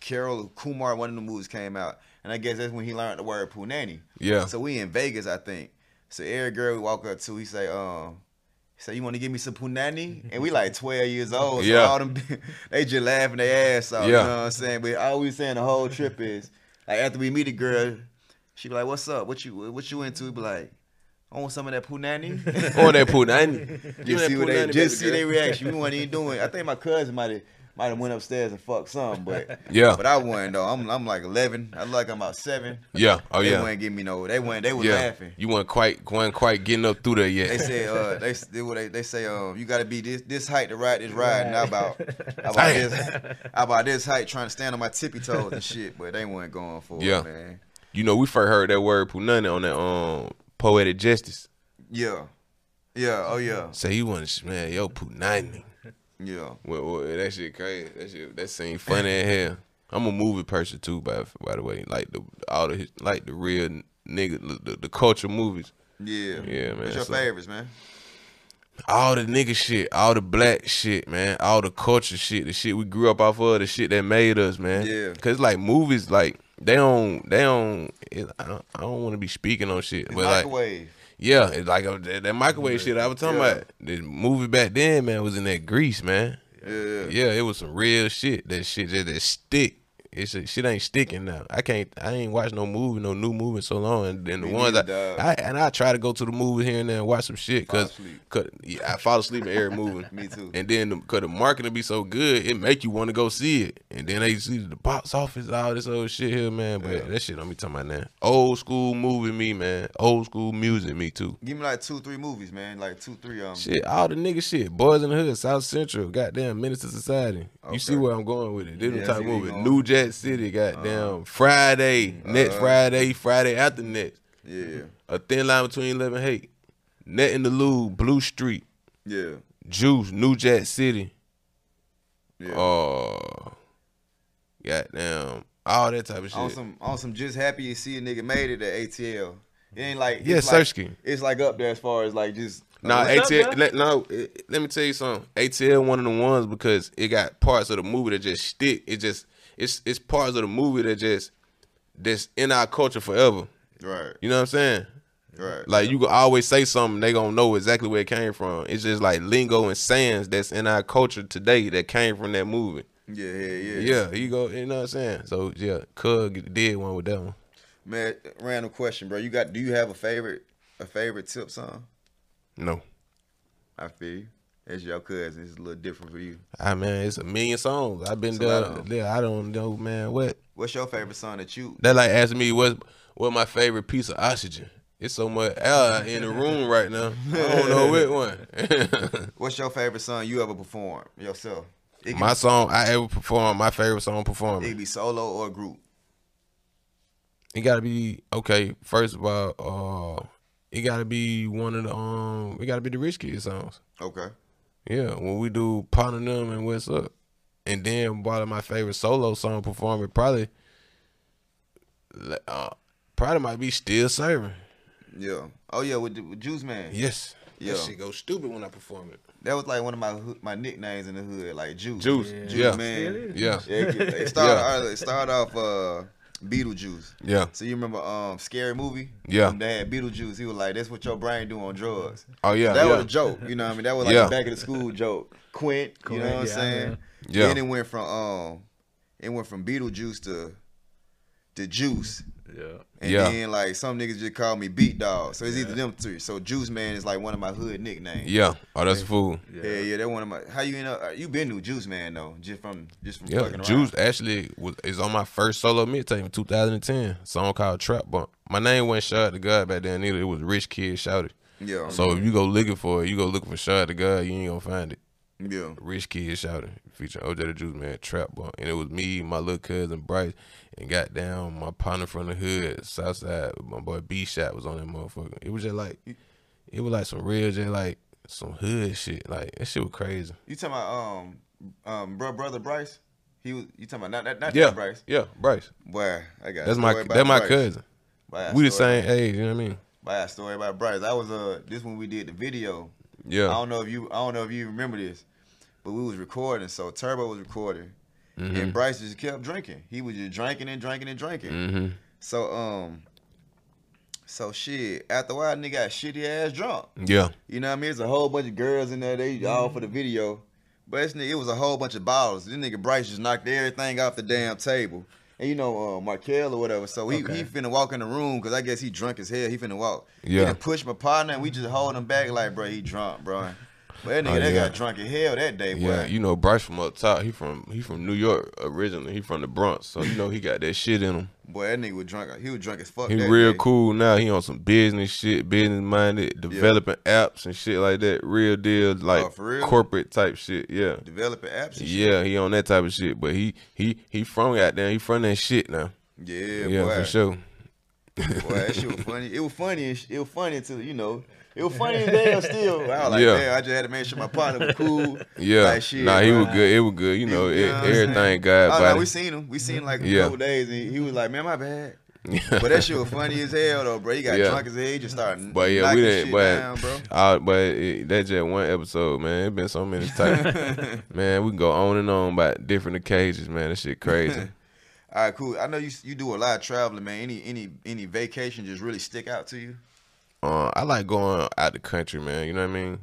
Harold Kumar, one of the movies came out. And I guess that's when he learned the word Punani. Yeah. So we in Vegas, I think. So every girl we walk up to, he say, um, say, you want to give me some punani? And we like 12 years old. So Yeah. all them, they just laughing their ass off. You Yeah. know what I'm saying? But all we saying the whole trip is, like after we meet a girl, she be like, what's up? What you what you into? We be like, I want some of that punani. Oh, that Punani. Give just see, what they, Punani, just baby see their girl. reaction. We wasn't even doing. I think my cousin might have might have went upstairs and fucked some, but Yeah. But I wasn't though. I'm I'm like 11. I look like I'm about seven. Yeah. Oh they yeah. They wouldn't give me no. They went. They was Yeah. laughing. You weren't quite, weren't quite getting up through there yet. They yet. say uh they they what they, they say um you got to be this this height to ride this ride and I about about this I about this height trying to stand on my tippy toes and shit but they weren't going for Yeah. it man You know, we first heard that word Punani on that um poetic justice. Yeah. Yeah. Oh yeah. Say you want to smash yo put ninety. Yeah. Well, well, that shit crazy. That shit that seem funny as hell. I'm a movie person too, by by the way. Like the all the like the real nigga the, the culture movies. Yeah. Yeah, man, What's your so- favorites, man? all the nigga shit, all the black shit, man, all the culture shit, the shit we grew up off of, the shit that made us, man. Yeah. Cause like movies, like they don't, they don't. It, I don't, I don't want to be speaking on shit, but like, yeah, it's like uh, that, that microwave shit I was talking Yeah. about. The movie back then, man, was in that grease, man. Yeah. Yeah, it was some real shit. That shit that, that stick. It's shit ain't sticking now. I can't. I ain't watched no movie, no new movie so long. And, and the Me ones I, neither, dog. I and I try to go to the movie here and there and watch some shit because yeah, I fall asleep in every movie. Me too. And then because the, marketing be so good, it make you want to go see it. And then they see the box office, all this old shit here, man. But Yeah. that shit don't be talking about now. Old school movie, me man. Old school music, me too. Give me like two, three movies, man. Like two, three. Um. Shit, all the nigga shit. Boyz n the Hood, South Central, goddamn to Society. Okay. You see where I'm going with it. This Yeah, the type of movie. New Jack City, goddamn. Friday, next Uh-huh. Friday, Friday after next. Yeah. A thin line between love and hate. Net in the Lube, Blue Streak, Yeah. Juice, New Jack City. Yeah. Oh, goddamn, all that type of on shit. some on some just happy to see a nigga made it at ATL. It ain't like Yeah, search like, It's like up there as far as like just Nah, What's up, ATL. Let, no, it- let me tell you something. ATL one of the ones because it got parts of the movie that just stick. It just it's it's parts of the movie that just that's in our culture forever. right, You know what I'm saying? right. Like you can always say something, they gonna know exactly where it came from. It's just like lingo and sayings that's in our culture today that came from that movie. yeah, yeah, yeah, Yeah, you go. You know what I'm saying? So yeah, Cug did one with that one. Man, random question, bro. You got? Do you have a favorite a favorite tip song? No, I feel you. It's your cousin. It's a little different for you. I man, it's a million songs. I've been It's a lot of there. There, I don't know, man. What? What's your favorite song that you? That like asking me what what my favorite piece of oxygen. It's so much air in the room right now. I don't know which one. What's your favorite song you ever performed yourself? Can, my song I ever performed, my favorite song performed. it be solo or group. It gotta be okay. First of all, uh, it gotta be one of the um. It gotta be the Rich Kidz songs. Okay. Yeah, when we do Partner Them and What's Up, and then one of my favorite solo song performing probably, uh, probably might be Still Serving. Yeah. Oh yeah, with, the- with Juice Man. Yes. Yeah. That shit go stupid when I perform it. That was like one of my my nicknames in the hood, like Juice. Juice. Yeah. Juice Yeah. Man. Yeah. Yeah, it, it started. It started off uh, Beetlejuice. Yeah. So you remember um scary movie? Yeah. They had Beetlejuice. He was like, "That's what your brain do on drugs." Oh yeah. that yeah. was a joke. You know what I mean? That was like Yeah. a back of the school joke. Quint. You know Quint, what I'm yeah, saying? Yeah. Then it went from um, it went from Beetlejuice to to Juice. Yeah. And Yeah. then like some niggas just call me Beat Dog. So it's either them three. So Juice Man is like one of my hood nicknames. Yeah. Oh, that's a fool. Yeah, yeah, they're one of my. How you end up? Uh, you been to Juice Man though, just from just from Yeah. fucking around. Juice actually was is on my first solo mixtape in 2010. Song called Trap Bump. My name wasn't Shad Da God back then either. It was Rich Kid Shawty. Yeah. So if you go looking for it, you go looking for Shad Da God, you ain't gonna find it. yeah. Rich Kid Shawty featuring OJ da Juiceman Trap Bump, and it was me, my little cousin Bryce, and got down my partner from the hood, Southside. My boy B Shot was on that motherfucker. It was just like, it was like some real, just like some hood shit. Like that shit was crazy. You talking about um um bro brother Bryce? He was you talking about not not, not Yeah, that Bryce? yeah, Bryce. Boy, I got That's my that's my cousin. Boy, I got a We the same age. You know what I mean? got a story about Bryce. I was uh this when we did the video. Yeah. I don't know if you I don't know if you remember this, but we was recording. So Turbo was recording, and Bryce just kept drinking. He was just drinking and drinking and drinking. Mm-hmm. So um, so shit. After a while, nigga got shitty ass drunk. Yeah. You know what I mean? There's a whole bunch of girls in there. They all for the video. But this nigga, it was a whole bunch of bottles. This nigga Bryce just knocked everything off the damn table. And you know, uh, Markel or whatever. So he, Okay. he finna walk in the room because I guess he drunk as hell. He finna walk. Yeah. He push my partner and we just hold him back like, bro, he drunk, bro. But that nigga, Oh, they yeah. got drunk as hell that day, boy. Yeah, you know Bryce from up top. He from he from New York originally. He from the Bronx, so you know he got that shit in him. Boy, that nigga was drunk. He was drunk as fuck. He that real day. cool now. He on some business shit, business minded, developing apps and shit like that. Real deal, oh, like Oh, real? corporate type shit. Yeah, Developing apps and shit. yeah, he on that type of shit. But he he he from out there. He from that shit now. Yeah, Yeah, boy. for sure. Boy, that shit was funny. It was funny. It was funny to you know. It was funny as hell still. I was like, Yeah. damn, I just had to make sure my partner was cool. Yeah, Like, shit, nah, he bro. was good. It was good. You know, You it, know what I'm saying? everything God Oh, no, we seen him. We seen like a Yeah. couple days, and he, he was like, "Man, my bad." but that shit was funny as hell, though, bro. He got Yeah. drunk as hell. He just started But yeah, we didn't. But down, bro. uh, but it, that's just one episode, man. It been so many times, man. We can go on and on about different occasions, man. That shit crazy. All right, cool. I know you you do a lot of traveling, man. Any any any vacation just really stick out to you? uh, I like going out the country, man. You know what I mean?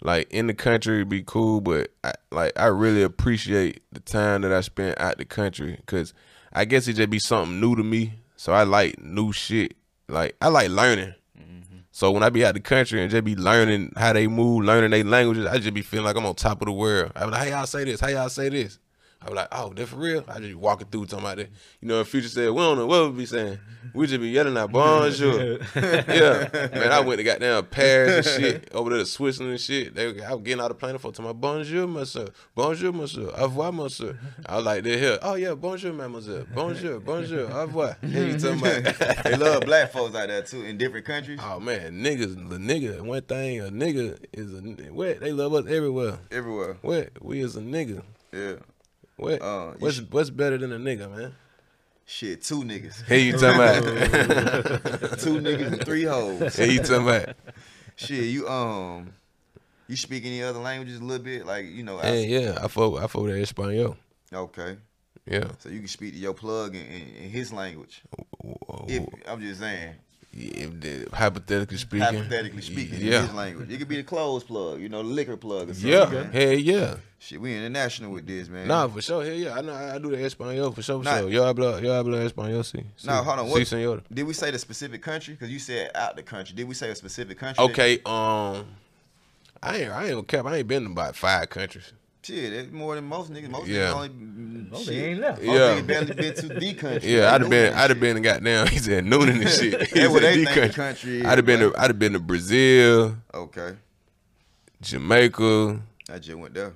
Like in the country, it'd be cool, but I, like I really appreciate the time that I spent out the country because I guess it just be something new to me. So I like new shit. Like I like learning. So when I be out the country and just be learning how they move, learning their languages, I just be feeling like I'm on top of the world. I be like, how y'all say this? How y'all say this? I be like, oh, that for real? I just be walking through talking about that. You know, if Future said, we don't know what we be saying. We just be yelling out bonjour. yeah. Man, I went to goddamn Paris and shit, over there to Switzerland and shit. They, I was getting out of the plane for to my bonjour, monsieur. Bonjour, monsieur. Au revoir, monsieur. I was like, they're here. Oh, yeah, bonjour, mademoiselle. Bonjour, bonjour. Au revoir. Yeah, you talking about They love black folks out there too in different countries. Oh man, niggas, the nigga, one thing, a nigga is a what? They love us everywhere. Everywhere. What? We is a nigga. Yeah. What? Uh, what's should- what's better than a nigga, man? Shit, two niggas. Hey, you talking about? two niggas and three hoes. hey, you talking about? Shit, you um you speak any other languages a little bit? Like, you know, Yeah, outs- yeah. I fuck, I fuck with Espanol. okay. Yeah. So you can speak to your plug in, in, in his language. If I'm just saying, hypothetically speaking. hypothetically speaking, in Yeah. his language. It could be the clothes plug, you know, the liquor plug or something. Yeah. man. Hell yeah. Shit, we international with this, man. Nah, for sure. Hell yeah. I know. I do the Espanol for sure. For Nah. sure. Yo hablo, yo hablo Espanol. Sí. Nah, hold on, what- señor. Did we say the specific country? Because you said out the country. Did we say a specific country? that- Okay. Um. I ain't. I ain't cap. I ain't been to about five countries. Shit, that's more than most niggas. Most Yeah. niggas only Most shit. they ain't left. Most Yeah. niggas barely been to the country. Yeah, I'd have been, I'd have shit. been goddamn. He said Noonan and shit. He That's what they the think the country is, I'd have been, to, I'd have been to Brazil, Okay, Jamaica, I just went there.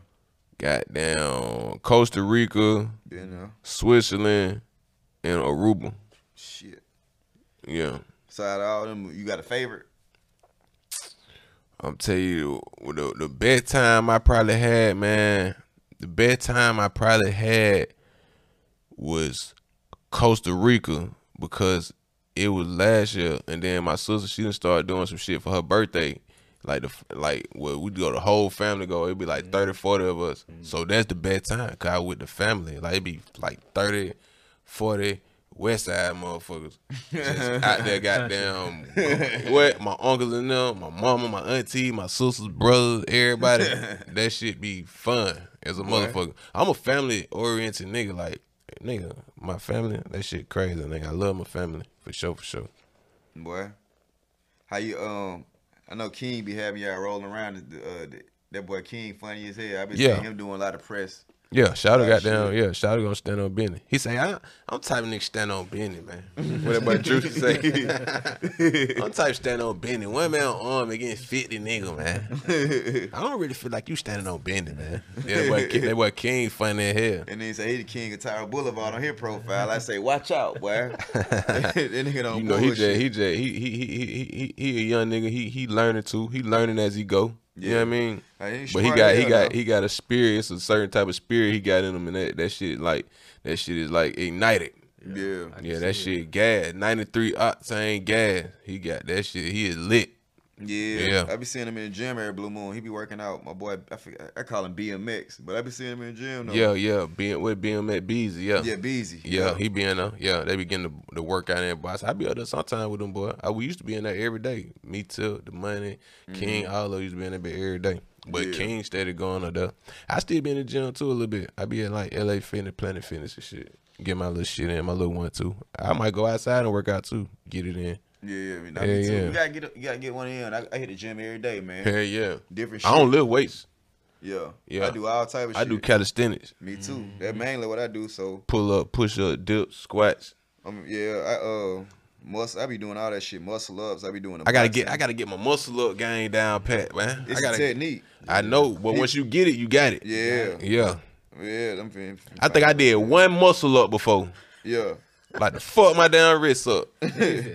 goddamn Costa Rica, Been there. Switzerland, and Aruba. Shit. Yeah, So out of all them, you got a favorite? I'm tell you the the best time I probably had, man. The best time I probably had was Costa Rica because it was last year, and then my sister she done started doing some shit for her birthday. Like the like well, we go the whole family go. It'd be like mm-hmm. 30, 40 of us. Mm-hmm. So that's the best time. Cause I with the family. Like it'd be like 30, 40 West Side motherfuckers just out there, goddamn. what my uncles and them, my mama, my auntie, my sisters, brothers, everybody. that shit be fun as a motherfucker. I'm a family oriented nigga. Like nigga, my family. That shit crazy, nigga. I love my family for sure, for sure. Boy. How you um I know King be having y'all rolling around uh that boy King funny as hell. I been Yeah. seeing him doing a lot of press. Yeah, Oh, got down. Yeah, Shouter gonna stand on business. He say, I, I'm type of nigga stand on business, man. what boy Drew say? I'm type stand on business. One man on arm against 50 nigga, man. I don't really feel like you standing on business, man. Yeah, that boy, King- that boy King funny as hell. And then he say he the king of Tower Boulevard on his profile. I say, watch out, boy. that nigga don't You know, he just, he just, he, he, he, he, he, he a young nigga. He, he learning too. He learning as he go. You know what I mean? Like, But he got, he got, though. he got a spirit. It's a certain type of spirit he got in him, and that, that shit like, that shit is like ignited. Yeah. Yeah, that shit gas. 93 octane gas. He got that shit. He is lit. Yeah. Yeah. I be seeing him in the gym every blue moon. He be working out. My boy, I, forget, I call him BMX, but I be seeing him in the gym though. Yeah, yeah. Being with at Beezy, yeah. Yeah, Beezy. Yeah, he be in there. Yeah, they be getting the, the work out there. Boss, I be out there sometime with them, boy. I, we used to be in there every day. Me too, the money, King, all of used to be in there every day. But Mm-hmm. Yeah. King started going up there. I still be in the gym too a little bit. I be in like LA Fitness, Planet Fitness and shit. Get my little shit in, my little one too. I might go outside and work out too. Get it in. Yeah, yeah. I mean, Yeah, me too. yeah. You gotta get, you gotta get one in. I, I hit the gym every day, man. Hell yeah. Different shit. I don't lift weights. Yeah. Yeah. I do all type of shit. I shit. do calisthenics. Me too. Mm-hmm. That's mainly what I do. So, Pull up, push up, dip, squats. um, yeah, I uh, muscle. I be doing all that shit. Muscle ups. I be doing. The I gotta boxing. get I gotta get my muscle up game down pat, man. It's I gotta a technique. I know, but once you get it, you got it. Yeah. Yeah. Yeah. I'm fin- I think I did one muscle up before. Yeah. like to fuck my damn wrist up.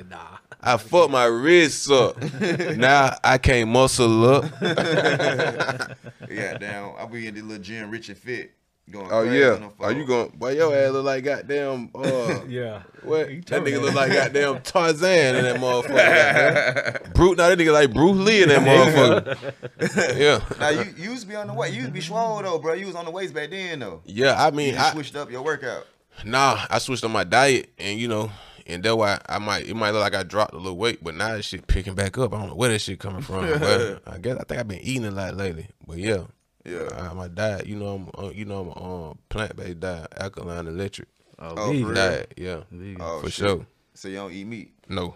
Nah. I fucked my wrists up. now I can't muscle up. Yeah, damn. I be in the little gym, rich and fit. Going Oh crazy yeah. Are you going? Boy, your ass look like goddamn. Uh, Yeah. What? He That told nigga that. look like goddamn Tarzan in that motherfucker. goddamn. Brute, now that nigga like Bruce Lee in that motherfucker. yeah. Now you, you used to be on the way. You used to be swole though, bro. You was on the weights back then though. Yeah, I mean, just I, switched up your workout. nah, I switched on my diet, and you know, and that's why I might it might look like I dropped a little weight, but now that shit picking back up. I don't know where that shit coming from. but I guess I think I've been eating a lot lately. But yeah, Yeah. uh, my diet, you know, I'm uh, you know I'm a um, plant based diet, alkaline electric Oh, Oh, vegan. diet. Yeah, Vegan. Oh, for shit. sure. So you don't eat meat. No.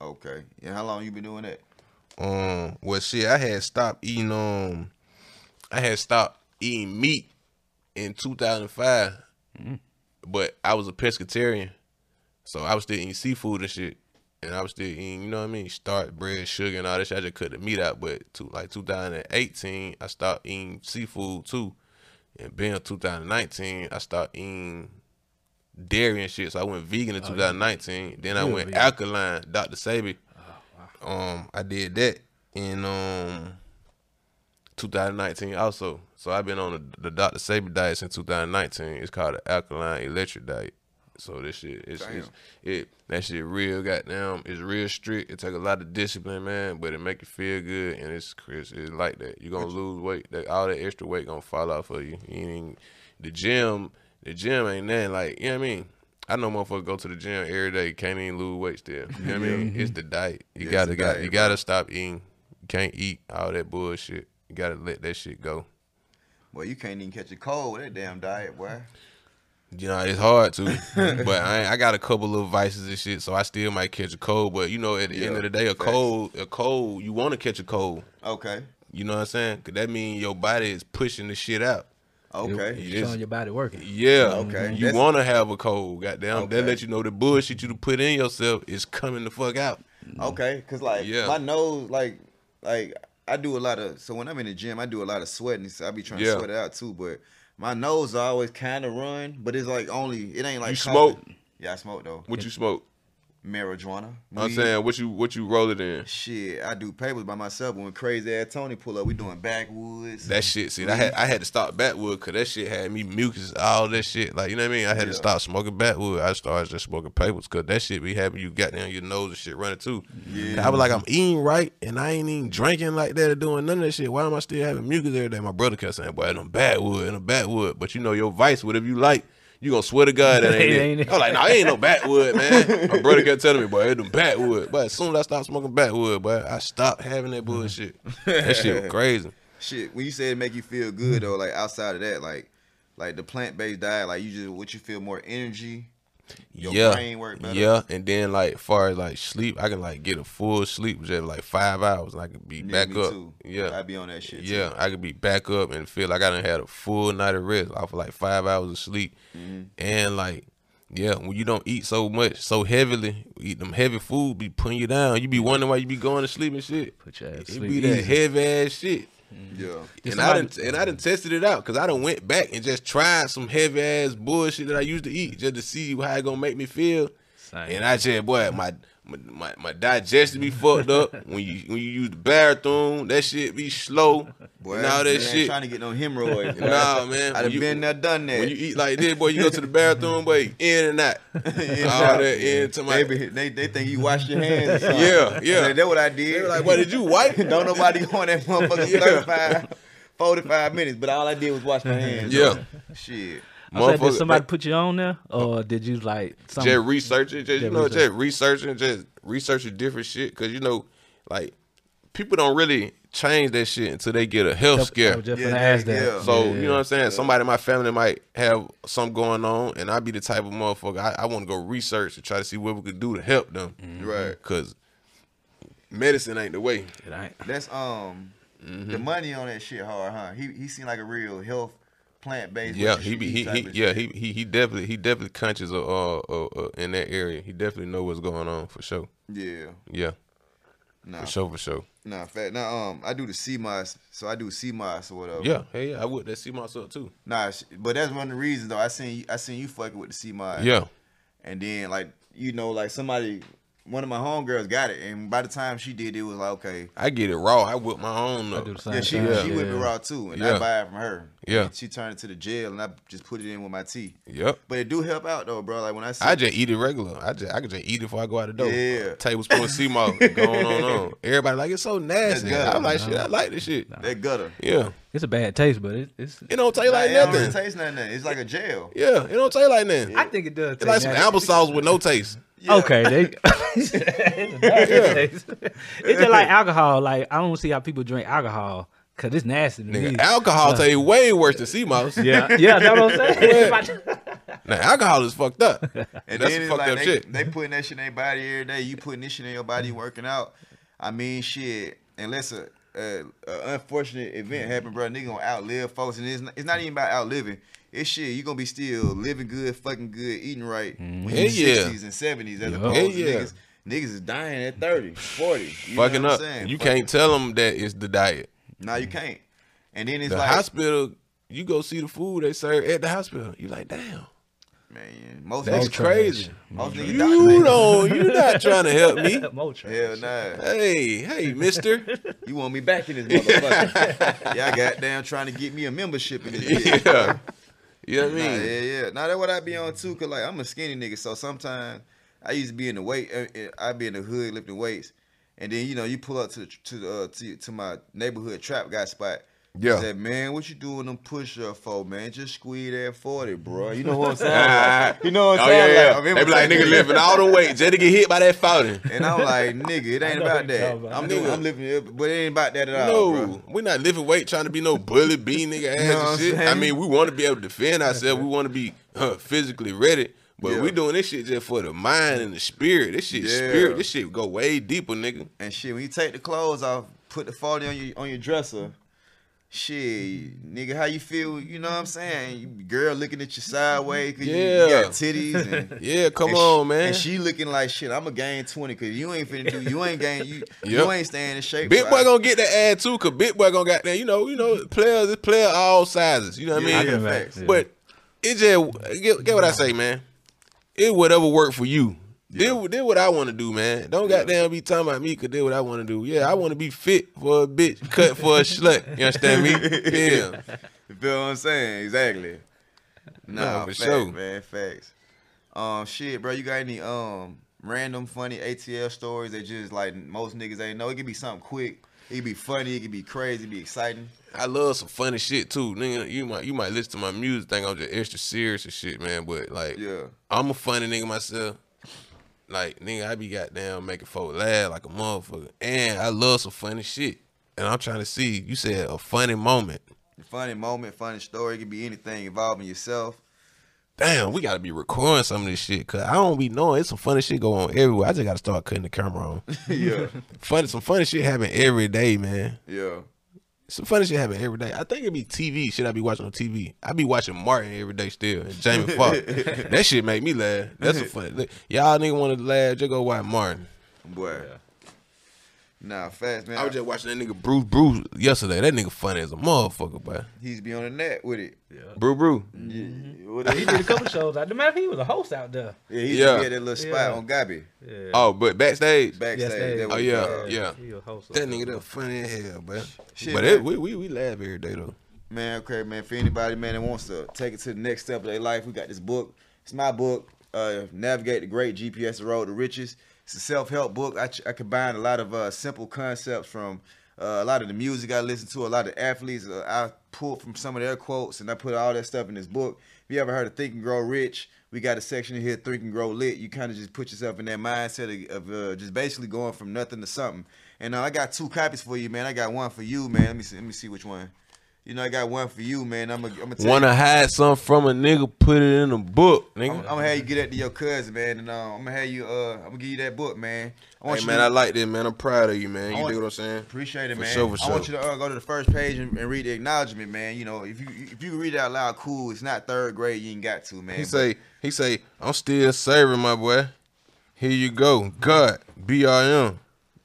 Okay. And how long you been doing that? Um, well, shit, I had stopped eating. Um, I had stopped eating meat in 2005, but I was a pescatarian, so I was still eating seafood and shit, and I was still eating, you know what I mean, starch, bread, sugar, and all that shit. I just cut the meat out. But to like 2018, I stopped eating seafood too, and then 2019, I stopped eating dairy and shit. So I went vegan in 2019. Then I Good went alkaline, Dr. Sebi. Um, I did that in um 2019 also. So I've been on the, the Dr. Sebi diet since 2019. It's called the alkaline electric diet. So this shit, it's, it's it that shit real goddamn. It's real strict. It take a lot of discipline, man, but it make you feel good and it's it's, it's like that. You gonna lose weight. That all that extra weight gonna fall off for you. you ain't, the gym, the gym ain't nothing like you know what I mean. I know motherfuckers go to the gym every day, can't even lose weight still. You know what I mean? It's the diet. You Yeah, gotta the got diet, you bro. gotta stop eating. You can't eat all that bullshit. You gotta let that shit go. Well, you can't even catch a cold with that damn diet, boy. You know, it's hard to, but I, I got a couple of vices and shit, so I still might catch a cold. But you know, at the end of the day, a facts. cold, a cold, you want to catch a cold. Okay. You know what I'm saying? Cause that means your body is pushing the shit out. Okay. It's Yes. showing your body working. Yeah. Okay, mm-hmm. You want to have a cold. Goddamn. Okay. That let you know the bullshit you put in yourself is coming the fuck out. Okay, cause like Yeah. my nose, like, like I do a lot of. So when I'm in the gym, I do a lot of sweating. So I be trying Yeah. to sweat it out too. But my nose always kind of run, but it's like only. It ain't like You smoke? Yeah, I smoke though. What you smoke? Marijuana. I'm weed. saying what you what you roll it in. Shit, I do papers by myself. When crazy ass Tony pull up, we doing backwoods. That shit, see, I had I had to stop backwood because that shit had me mucus, all that shit. Like you know what I mean? I had Yeah. to stop smoking backwood. I started just smoking papers because that shit be having you goddamn your nose and shit running too. Yeah. I was like, I'm eating right and I ain't even drinking like that or doing none of that shit. Why am I still having mucus every day? My brother kept saying, "Boy, them backwood and them backwood," but you know your vice, whatever you like. You gonna swear to God that ain't, It it. it. I was like, no, it ain't no backwood, man. My brother kept telling me, boy, it's them backwood. But as soon as I stopped smoking backwood, boy, I stopped having that bullshit. that shit was crazy. Shit, when you say it make you feel good though, like outside of that, like, like the plant based diet, like you just what you feel more energy. Your yeah, brain work better. yeah, and then like far as like sleep, I can like get a full sleep just like five hours, and I can be Yeah, back me up. too. Yeah, I be on that shit. Too. yeah, I could be back up and feel like I done had a full night of rest off of like five hours of sleep, Mm-hmm. and like. Yeah, when you don't eat so much, so heavily, eat them heavy food be putting you down. You be wondering why you be going to sleep and shit. Put your ass It sleep be that easy. heavy ass shit. Mm-hmm. yeah. Did And I done and I done mm-hmm. tested it out because I done went back and just tried some heavy ass bullshit that I used to eat just to see how it gonna make me feel. Same. And I said, boy, my my, my, my digestion be fucked up when you when you use the bathroom. That shit be slow. Boy, and all that ain't shit. trying to get no hemorrhoids. boy. Nah, man. I when done you- been there, done that. When you eat like this, boy, you go to the bathroom, boy, in and out. all that in to my. they, they they think you wash your hands. Or. Yeah, yeah. That's what I did. They were like, "What did you wipe?" Don't nobody go on that motherfucker Yeah. 35, 45 minutes, but all I did was wash my hands. Yeah. Shit. I said, did somebody put you on there, or did you like some? just researching, just you Yeah, know, research. just researching, just researching different shit. Because you know, like people don't really change that shit until they get a health scare. Yeah, gonna they- ask that. yeah. So Yeah. you know what I'm saying? Somebody in my family might have something going on, and I be the type of motherfucker I, I want to go research and try to see what we could do to help them. Mm-hmm. Right. Cause medicine ain't the way. It ain't. That's um the money on that shit hard, huh? He he seemed like a real health plant based. Yeah, he be he, he yeah he, he he definitely he definitely conscious of uh, uh, uh in that area. He definitely know what's going on for sure. yeah. Yeah, Nah, for sure for sure. nah, fact. Now um I do the sea moss, so I do sea moss or whatever. Yeah, hey yeah, I would that see myself too. Nah, but that's one of the reasons though. I seen you, I seen you fucking with the sea moss. Yeah, and then like you know like somebody one of my homegirls got it, and by the time she did, it was like okay, I get it raw. I whip my own I up. do the same yeah, she thing. Yeah. she whipped it raw too, and Yeah. I buy it from her. Yeah. And she turned it to the gel, and I just put it in with my tea. Yep. But it do help out though, bro. Like when I see, I just eat it regular. I just I can just eat it before I go out the door. Yeah. Tablespoon of sea moss going on on. Everybody like it's so nasty. I'm like shit. I like this shit. that gutter. Yeah. It's a bad taste, but it, it's. It don't taste like Like, it don't nothing. taste nothing. It's like a jail. Yeah. It don't taste like nothing. I think it does. It's like some applesauce with no taste. Yeah. Okay, they. it's, a. It's just like alcohol. Like I don't see how people drink alcohol because it's nasty to Nigga, me. alcohol uh, taste way worse than sea moss. yeah, yeah, that's what I'm saying. Now alcohol is fucked up. And That's some fucked like up they, shit. they putting that shit in their body every day. You putting this shit in your body, working out. I mean, shit. Unless a, a, a unfortunate event mm-hmm. happen, bro, nigga gonna outlive folks, and it's not, it's not even about outliving. It's shit. You gonna be still living good, fucking good, eating right mm-hmm. when Hell you yeah. sixties and seventies, as Yeah. opposed Hell to yeah. niggas. Niggas is dying at 30, 40. You know Fucking up. saying? You Fuck- can't tell them that it's the diet. No, you can't. And then it's The like, hospital, you go see the food they serve at the hospital. You like, damn, man, most that's niggas, crazy. most niggas You die. don't. You're not trying to help me. More trash. Hell nah. Hey, hey, Mister. You want me back in this motherfucker? Y'all goddamn trying to get me a membership in this bitch. yeah. You know what I Nah, mean? yeah, yeah. Now that's what I be on too, cause like I'm a skinny nigga, so sometimes I used to be in the weight. uh, uh, I be in the hood lifting weights, and then you know you pull up to the, to the, uh, to, to my neighborhood trap guy spot. Yeah. Said, man, what you doing them push up for, man? Just squeeze that forty, bro. You know what I'm saying? You know what I'm Oh saying? yeah, yeah. Like, I remember they be like, nigga that. lifting all the weight just to get hit by that fountain. And I'm like, nigga, it ain't about that. about. I'm doing, Nigga. I'm lifting it, but it ain't about that at all, No, we're not lifting weight trying to be no bully bee nigga ass know and I'm shit. I mean, we want to be able to defend ourselves. We want to be uh, physically ready. But Yeah. we doing this shit just for the mind and the spirit. This shit Yeah. spirit. This shit go way deeper, nigga. And shit, when you take the clothes off, put the 40 on your on your dresser. Shit, nigga, how you feel? You know what I'm saying? Girl looking at you sideways because you, you Yeah. got titties. And, Yeah, come and she- on, man. And she looking like shit. I'm to gain 20 because you ain't finna do, you ain't gain, you, Yep. you ain't staying in shape. Big boy I- gonna get that ad too, cause Big boy gonna got that. You know, you know, players, it's player all sizes. You know what Yeah, I mean? yeah, facts. Yeah. But it just get, get what I say, man. It whatever work for you. Did, did what I want to do, man. Don't goddamn be talking about me, cause did what I want to do. Yeah, I want to be fit for a bitch, cut for a slut. You understand me? Yeah. You feel what I'm saying? Exactly. Nah, Nah, for facts, sure. man, facts. Um, shit, bro, you got any um random funny ATL stories that just like most niggas ain't know? It could be something quick. It could be funny. It could be crazy. It could be exciting. I love some funny shit too, nigga. You might you might listen to my music, think I'm just extra serious and shit, man. But like, Yeah. I'm a funny nigga myself. Like, nigga, I be goddamn making folk laugh like a motherfucker. And I love some funny shit. And I'm trying to see, you said a funny moment. Funny moment, funny story. It could be anything involving yourself. Damn, we gotta be recording some of this shit. Cause I don't be knowing it's some funny shit go on everywhere. I just gotta start cutting the camera on. yeah, funny some funny shit happen every day, man. yeah. Some funny shit happen every day. I think it be TV shit I be watching on TV. I be watching Martin every day still and Jamie Foxx. that shit make me laugh. That's a funny. Y'all nigga want to laugh? Just go watch Martin. Boy. Nah, fast man. I was just watching that nigga Bruce Bruce yesterday. That nigga funny as a motherfucker, boy. He's be on the net with it. Yeah. Brew Brew. Yeah, what He did a couple shows out there. Man, he was a host out there. yeah he Yeah. yeah. be at that little spot Yeah. on Gabi Yeah. Oh, but backstage, backstage. Yes, Oh, was, yeah. yeah. He a host. that nigga that funny as hell, boy. Shit, but it, we, we we laugh every day though. Man, okay, man. For anybody, man, that wants to take it to the next step of their life, we got this book. It's my book, uh, Navigate the Great GPS The Road to Riches. It's a self-help book. I, I combine a lot of uh, simple concepts from uh, a lot of the music I listen to, a lot of athletes. Uh, I pulled from some of their quotes, and I put all that stuff in this book. If you ever heard of Think and Grow Rich, we got a section here, Think and Grow Lit. You kind of just put yourself in that mindset of, of uh, just basically going from nothing to something. And uh, I got two copies for you, man. I got one for you, man. Let me see. Let me see which one. You know, I got one for you, man. I'm gonna, I'm gonna Wanna hide something from a nigga? Put it in a book, nigga. I'm, I'm gonna have you get that to your cousin, man, and uh, I'm gonna have you. Uh, I'm gonna give you that book, man. I want Hey you man, to, I like this, man. I'm proud of you, man. You want- dig what I'm saying? appreciate it, For man. sure, for I want you to uh, go to the first page and, and read the acknowledgement, man. You know, if you if you read it out loud, cool. It's not third grade, you ain't got to, man. He but- say, he say, I'm still serving my boy. Here you go, God, B I M.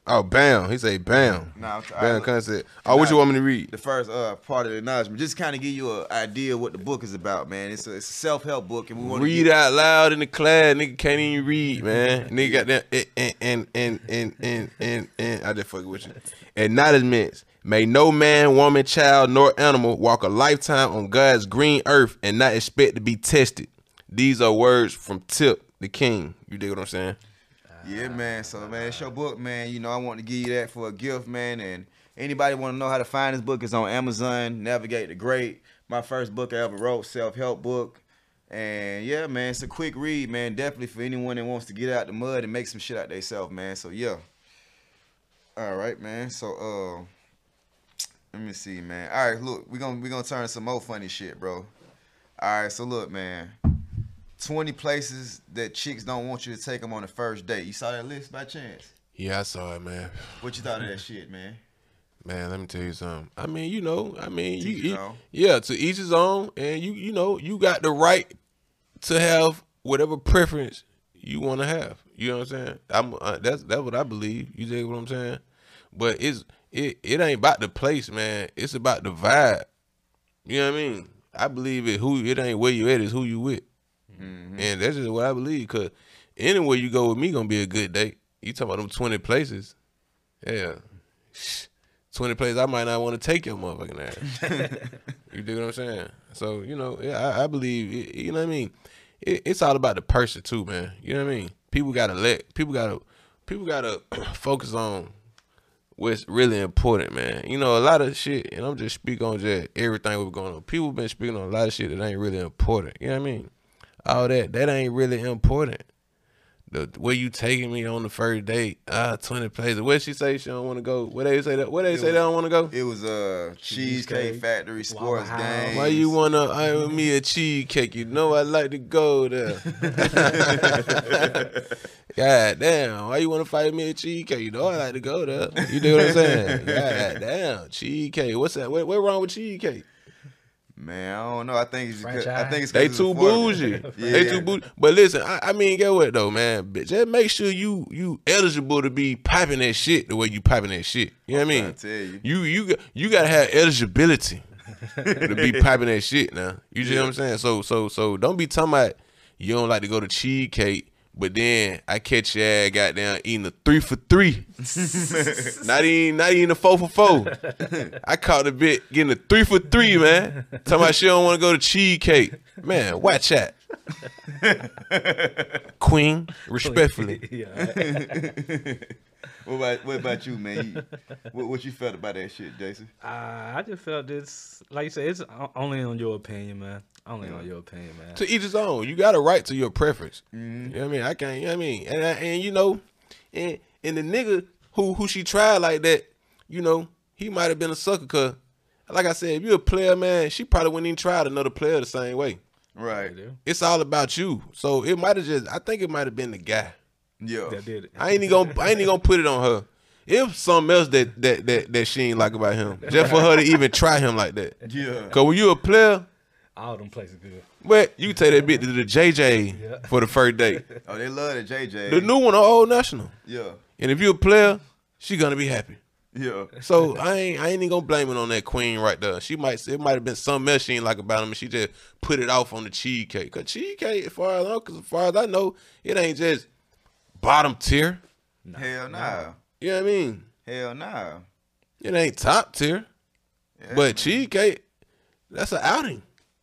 Oh, bam. He say bam. Nah, bam concept. Oh, what you want me to read? the first uh, part of the acknowledgement, just kind of give you an idea of what the book is about, man. It's a, it's a self help book, and we want to Read out loud in the class. Nigga can't even read, man. Nigga got that and and and and and and, and I just fucking with you. Acknowledgements. May no man, woman, child, nor animal walk a lifetime on God's green earth and not expect to be tested. These are words from Tip, the king. You dig what I'm saying? Yeah, man. So, man, it's your book, man. You know, I want to give you that for a gift, man. And anybody want to know how to find this book? It's on Amazon. Navigate the Great. My first book I ever wrote, self help book. And yeah, man, it's a quick read, man. Definitely for anyone that wants to get out the mud and make some shit out of themselves, man. So yeah. All right, man. So uh, let me see, man. All right, look, we gonna we gonna turn some more funny shit, bro. All right, so look, man. 20 places that chicks don't want you to take them on the first date. You saw that list by chance? Yeah, I saw it, man. What you thought of that shit, man? Man, let me tell you something. I mean, you know, I mean, you, own. yeah, to each his own, and you, you know, you got the right to have whatever preference you want to have. You know what I'm saying? I'm uh, that's that's what I believe. You dig what I'm saying? But it's it it ain't about the place, man. It's about the vibe. You know what I mean? I believe it. Who it ain't where you at, is who you with, Mm-hmm. and that's just what I believe. Cause anywhere you go with me, gonna be a good date. You talking about them twenty places? Yeah. 20 places I might not want to take your motherfucking ass. you dig what I'm saying? So, you know, yeah, I, I believe, it, you know what I mean? It, it's all about the person too, man. You know what I mean? People got to let, people got to, people got to focus on what's really important, man. You know, a lot of shit, and I'm just speaking on just everything we're going on. People been speaking on a lot of shit that ain't really important. You know what I mean? All that, that ain't really important. The where you taking me on the first date? Ah, twenty places. Where she say she don't want to go? Where they say that? Where they say they don't want to go? It was uh Cheesecake Cheesecake, Factory Sports Wawa Games. House. Why you wanna iron me a cheesecake? You know I like to go there. God damn, why you wanna fight me a cheesecake? You know I like to go there. You know what I'm saying? God damn, cheesecake. What's that? What, what wrong with cheesecake? Man, I don't know. I think it's because, I think it's They too bougie. Yeah. They too bougie. But listen, I, I mean, get what though, man. Bitch, just make sure you you eligible to be piping that shit the way you piping that shit. You know what I mean? tell you. You you got- you gotta have eligibility to be piping that shit now. You see what I'm saying? So so so don't be talking about you don't like to go to cheesecake, but then I catch your ass goddamn eating a three for three. not even not even a four for four. I caught a bit getting a three for three, man. Talking about she don't want to go to cheesecake. Man, watch that. Queen, respectfully. yeah. What about what about you, man? You, what, what you felt about that shit, Jason? Uh, I just felt this, like you said, it's only on your opinion, man. Only on your opinion, man. to each his own. You got a right to your preference. You know what I mean? I can't. You know what I mean? And I, and you know, and and the nigga who who she tried like that, you know, he might have been a sucker. Cause like I said, if you're a player, man, she probably wouldn't even try another player the same way. Right. It's all about you. So it might have just. I think it might have been the guy. Yeah. That did it. I ain't even gonna. I ain't even gonna put it on her. If something else that that that that she ain't like about him, just for her to even try him like that. Yeah. Cause when you a player, All them places good. well, you take that bitch to the JJ Yeah. for the first date. Oh, they love the JJ. The new one on Old National. Yeah. And if you're a player, she gonna be happy. Yeah. So I ain't I ain't even gonna blame it on that queen right there. She might it might have been some else she ain't like about him, and she just put it off on the cheesecake. Cause cheesecake, as far as I know, 'cause as far as I know, it ain't just bottom tier. Hell nah. You know what I mean? Hell nah. It ain't top tier. Yeah, but cheesecake, that's an outing.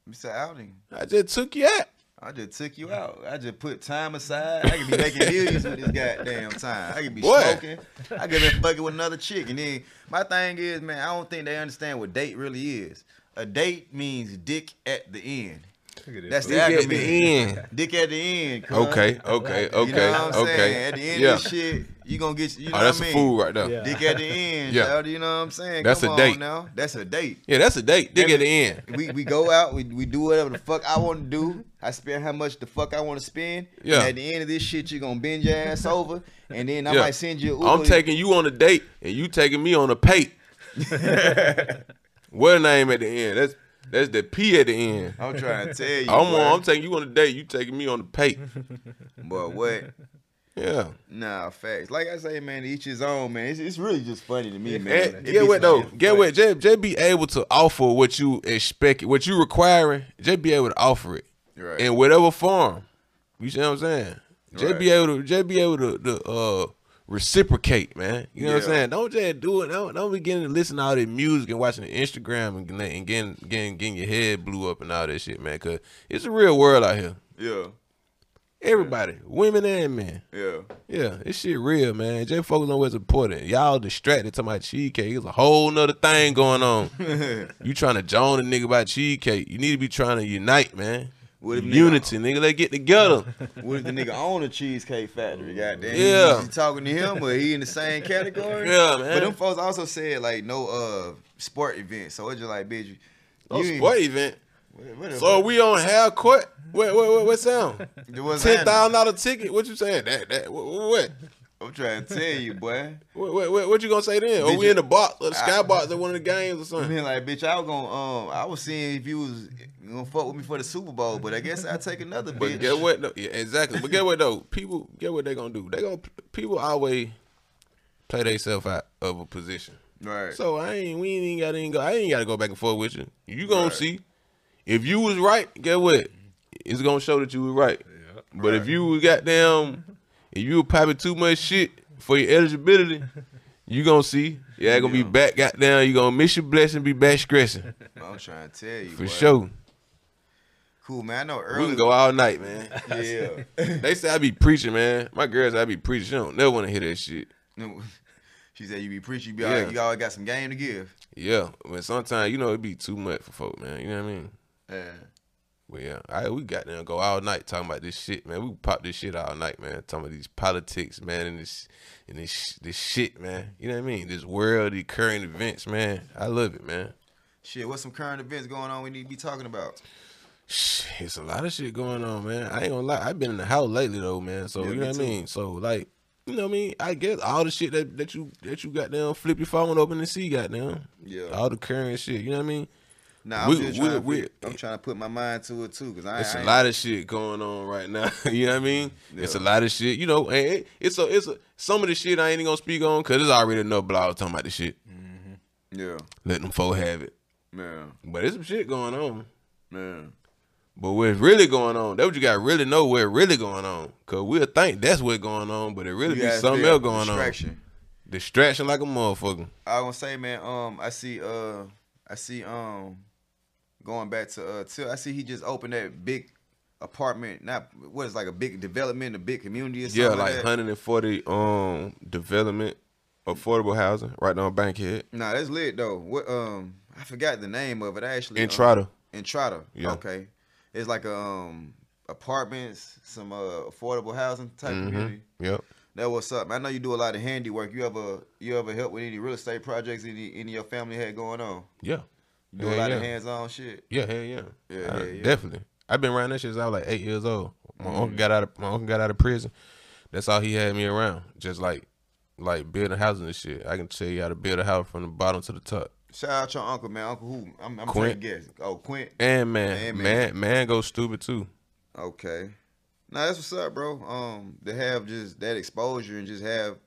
It's an outing. I just took you out. I just took you out. I just put time aside. I could be making millions with this goddamn time. I could be Boy. smoking. I could be fucking with another chick. And then my thing is, man, I don't think they understand what date really is. A date means dick at the end. Look at this. That's the Dick at the end. Dick at the end. cuz. Okay, okay, okay, You know what I'm okay. saying? At the end yeah. of this shit, you gonna get you oh, know oh, that's what I a mean? food right there. Yeah. Dick at the end, Yeah. You know what I'm saying? That's Come a on date. now. That's a date. Yeah, that's a date. Dick at the end. we we go out, we, we do whatever the fuck I want to do. I spend how much the fuck I want to spend. Yeah. And at the end of this shit, you're gonna bend your ass over, and then I Yeah. might send you. I'm taking you on a date and you taking me on a pate. what name at the end? That's that's the P at the end. I'm trying to tell you. I'm on, I'm taking you on a date. You taking me on the pate. But what? Yeah. Nah, facts. Like I say, man, each his own, man. It's, it's really just funny to me, man. And get be what though? Get what? Just, just be able to offer what you expect, what you requiring. Just be able to offer it Right. in whatever form. You see what I'm saying? Just Right. be able to, just be able to, to uh, reciprocate, man. You know what I'm saying? Don't just do it. Don't, don't be getting to listen to all that music and watching the Instagram and, and getting, getting getting your head blew up and all that shit, man. Cause it's a real world out here. Yeah, Everybody, women and men. yeah. Yeah, this shit real, man. Just focus on what's important. Y'all distracted talking about cheesecake. It's a whole nother thing going on. you trying to join a nigga about cheesecake. You need to be trying to unite, man. What if Unity, nigga. Let's get together. What if the nigga own a cheesecake factory? Goddamn. Yeah. You, talking to him or he in the same category? Yeah, man. But them folks also said like no uh sport event. So it's just like, bitch, Oh, you sport event. What- what So we on half court. What what what, what sound? Ten thousand dollar ticket. What you saying? That that what what I'm trying to tell you, boy. what, what, what, what you gonna say then? Or Bitch, we in the box or the I- sky box at one of the games or I something? mean, like, bitch, I was gonna, um, I was seeing if you was gonna fuck with me for the Super Bowl, but I guess I take another But bitch. get what? Though? Yeah, exactly. But get what though? People get what they gonna do. They gonna people always play themselves out of a position. Right. So I ain't we ain't got to go. I ain't got to go back and forth with you. You gonna Right. see if you was right. Get what? It's gonna show that you were right. But if Right. you was goddamn, if you were popping too much shit for your eligibility, you gonna see. Yeah, gonna be Yeah. back goddamn. You gonna miss your blessing, be back stressing I'm trying to tell you, for boy. sure. Cool, man. I know We can go all night, man. Yeah. they say I be preaching, man. My girls, say I be preaching. She don't never want to hear that shit. No. she said you be preaching, you be Yeah. all, you always got some game to give. Yeah, but sometimes you know it be too much for folk, man. You know what I mean? Yeah. But yeah, I we got there and go all night talking about this shit, man. We pop this shit all night, man. Talking about these politics, man, and this and this this shit, man. You know what I mean? This world, the current events, man. I love it, man. Shit, what's some current events going on we need to be talking about? Shh, It's a lot of shit going on, man. I ain't gonna lie. I've been in the house lately though, man. So Yeah, you know what I mean. So like, you know what I mean. I guess all the shit that, that you that you got down, flip your phone open and see, goddamn. Yeah. All the current shit. You know what I mean? Nah, I'm we- just trying to we- put, I'm trying to put my mind to it too, cause I, It's I a lot of shit going on right now. you know what I mean? It's a lot of shit. You know, and it- it's a it's a some of the shit I ain't even gonna speak on because there's already enough blogs talking about the shit. Yeah, Let them folk have it. man, But there's some shit going on. man. But what's really going on? That what you got to really know what's really going on. Cause we'll think that's what's going on, but it really You be something else going distraction. on. Distraction. Distraction like a motherfucker. I was gonna say, man. Um, I see. Uh, I see. Um, going back to uh, Till. I see he just opened that big apartment. Not what is like a big development, a big community or something. Yeah, like, like that. 140 um development, affordable housing right down Bankhead. Nah, that's lit though. What? Um, I forgot the name of it. I actually. um, Entrada. Entrada. Yeah. Okay. It's like a, um apartments, some uh, affordable housing type Mhm. community. Yep. That what's up. I know you do a lot of handiwork. You ever you ever help with any real estate projects any any of your family had going on? Yeah. You do a lot yeah. of hands on shit. Yeah, hell yeah. Yeah, I- yeah, yeah. Definitely. I've been around that shit since I was like eight years old. My Mm-hmm. uncle got out of my uncle got out of prison. That's all he had me around. Just like like building houses and shit. I can tell you how to build a house from the bottom to the top. Shout out your uncle, man. Uncle who? I'm, I'm Quint. guess. Oh, Quint. And man, And man, man. man, goes stupid too. Okay. Now that's what's up, bro. Um, to have just that exposure and just have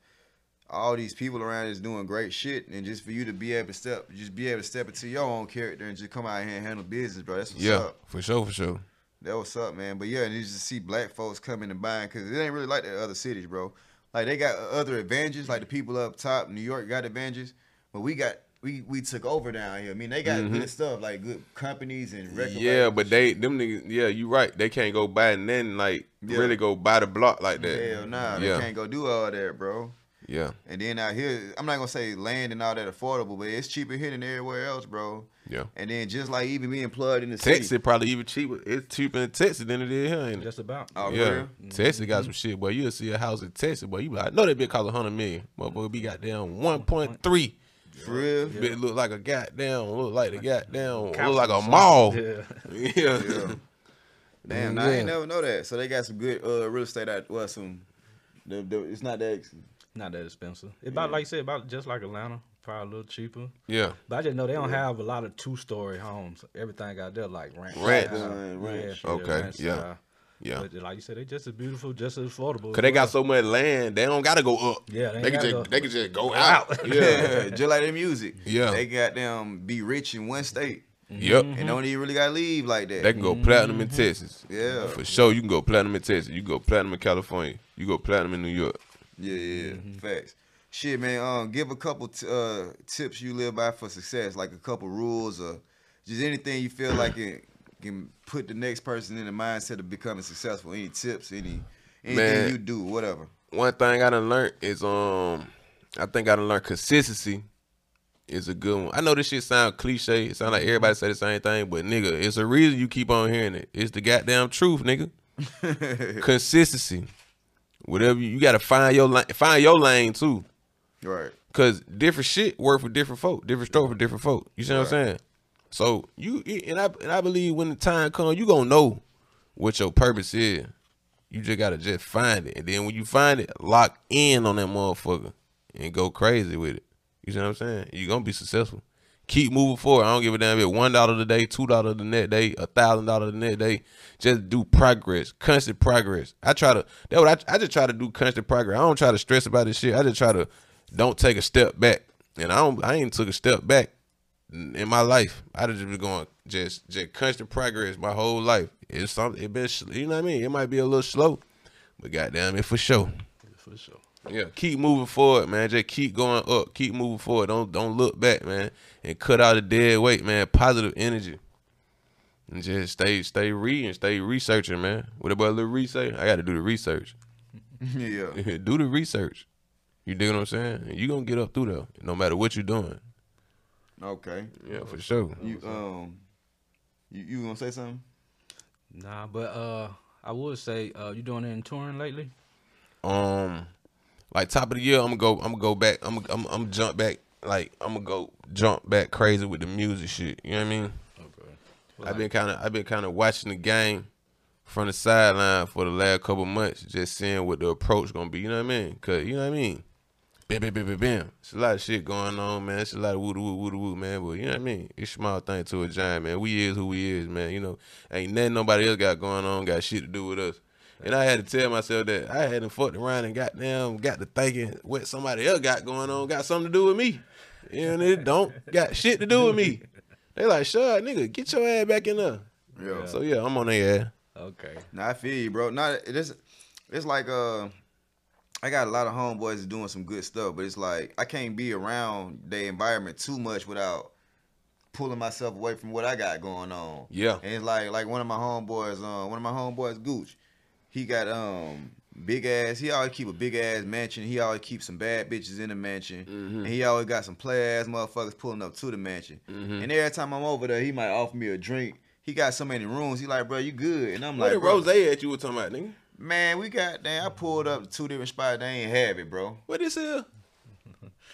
all these people around is doing great shit, and just for you to be able to step, just be able to step into your own character and just come out here and handle business, bro. That's what's yeah, up. for sure, for sure. That what's up, man. But yeah, and you just see black folks coming and buying because it ain't really like the other cities, bro. Like they got other advantages, like the people up top, New York got advantages, but we got we we took over down here. I mean, they got good stuff like good companies and record Mm-hmm. Yeah, but they them niggas. Yeah, you right. They can't go buy and then like Yeah. really go buy the block like that. hell nah, yeah, they can't go do all that, bro. Yeah, And then out here, I'm not gonna say land and all that affordable, but it's cheaper here than everywhere else, bro. yeah. And then just like even being plugged in the Texas city. probably even cheaper. It's cheaper in Texas than it is here. Ain't it? Just about. Oh, for yeah, real? Texas got some shit, boy. You'll see a house in Texas, boy. You be like, I know that bitch cost a hundred million, motherfucker. Be goddamn one point three. For real? Bitch look like a goddamn, look like the goddamn, look Capsule like a mall. Yeah. Yeah, Yeah. Damn, nah, I ain't Yeah. never know that. So they got some good uh, real estate out. Well, some. The, the, it's not that. Ex- Not that expensive. It's about like you said, about just like Atlanta, probably a little cheaper. yeah. But I just know they don't have a lot of two story homes. Everything out there like ranch. Ranch. style. Uh, ranch. Yeah, Okay, ranch yeah. style. Yeah. But like you said, they just as beautiful, just as affordable. Cause they got so much land, they don't gotta go up. Yeah, they they, can just go- they can just go out. Yeah, Yeah, just like their music. Yeah. they got them be rich in one state yep. and don't even really gotta leave like that. They can go platinum in Texas. Yeah. for sure. You can go platinum in Texas. You can go platinum in California. You go platinum in New York. Yeah, yeah, Mm-hmm. facts. Shit, man. Um, give a couple t- uh tips you live by for success, like a couple rules or just anything you feel like it can put the next person in the mindset of becoming successful. Any tips, any anything Man. you do, whatever. One thing I done learned is um, I think I done learned consistency is a good one. I know this shit sound cliche. It sound like everybody say the same thing, but nigga, it's a reason you keep on hearing it. It's the goddamn truth, nigga. Consistency. Whatever you, you got to find your lane, find your lane too. Right. Cause different shit work for different folk, different stroke for different folk. You see what I'm saying? So you and I and I believe when the time comes, you gonna know what your purpose is. You just gotta just find it, and then when you find it, lock in on that motherfucker and go crazy with it. You see what I'm saying? You gonna be successful. Keep moving forward. I don't give a damn if it's one dollar today, two dollar the next day, a thousand dollar the next day. Just do progress, constant progress. I try to. That what I, I just try to do constant progress. I don't try to stress about this shit. I just try to don't take a step back. And I don't. I ain't took a step back in my life. I just been going just just constant progress my whole life. It's something. It been you know what I mean. It might be a little slow, but goddamn it for sure. for sure. Yeah, keep moving forward, man. Just keep going up. Keep moving forward. Don't don't look back, man. And cut out the dead weight, man. Positive energy. And just stay stay reading, stay researching, man. What about a little research? I got to do the research. yeah. do the research. You dig what I'm saying? You gonna get up through though, no matter what you're doing. Okay. Yeah, for sure. You um, you you gonna say something? Nah, but uh, I would say uh, you doing any touring lately? um like top of the year i'm gonna go i'm gonna go back i'm gonna I'm, I'm jump back. Like i'm gonna go jump back crazy with the music shit. You know what i mean? Okay. i've been kind of i've been kind of watching the game from the sideline for the last couple months just seeing what the approach gonna be you know what i mean? Cause you know what i mean? Bam bam bam bam bam. It's a lot of shit going on man. It's a lot of woo woo woo woo man. But you know what i mean? It's small thing to a giant man. We is who we is man. You know ain't nothing nobody else got going on got shit to do with us and I had to tell myself that I hadn't fucked around and got down, got to thinking what somebody else got going on, got something to do with me. And it don't got shit to do with me. They like, sure, nigga, get your ass back in there. Yeah. So yeah, I'm on their ass. Okay. Nah, I feel you, bro. Not it's it's like uh I got a lot of homeboys doing some good stuff, but it's like I can't be around the environment too much without pulling myself away from what I got going on. Yeah. And it's like like one of my homeboys, uh, one of my homeboys, Gooch, he got um big ass. He always keep a big ass mansion. He always keep some bad bitches in the mansion, Mm-hmm. and he always got some play ass motherfuckers pulling up to the mansion. Mm-hmm. And every time I'm over there, he might offer me a drink. He got so many rooms. He like, bro, you good? And I'm What like, rose at you were talking about, nigga? Man, we got damn. I pulled up to two different spots. They ain't have it, bro. What this here?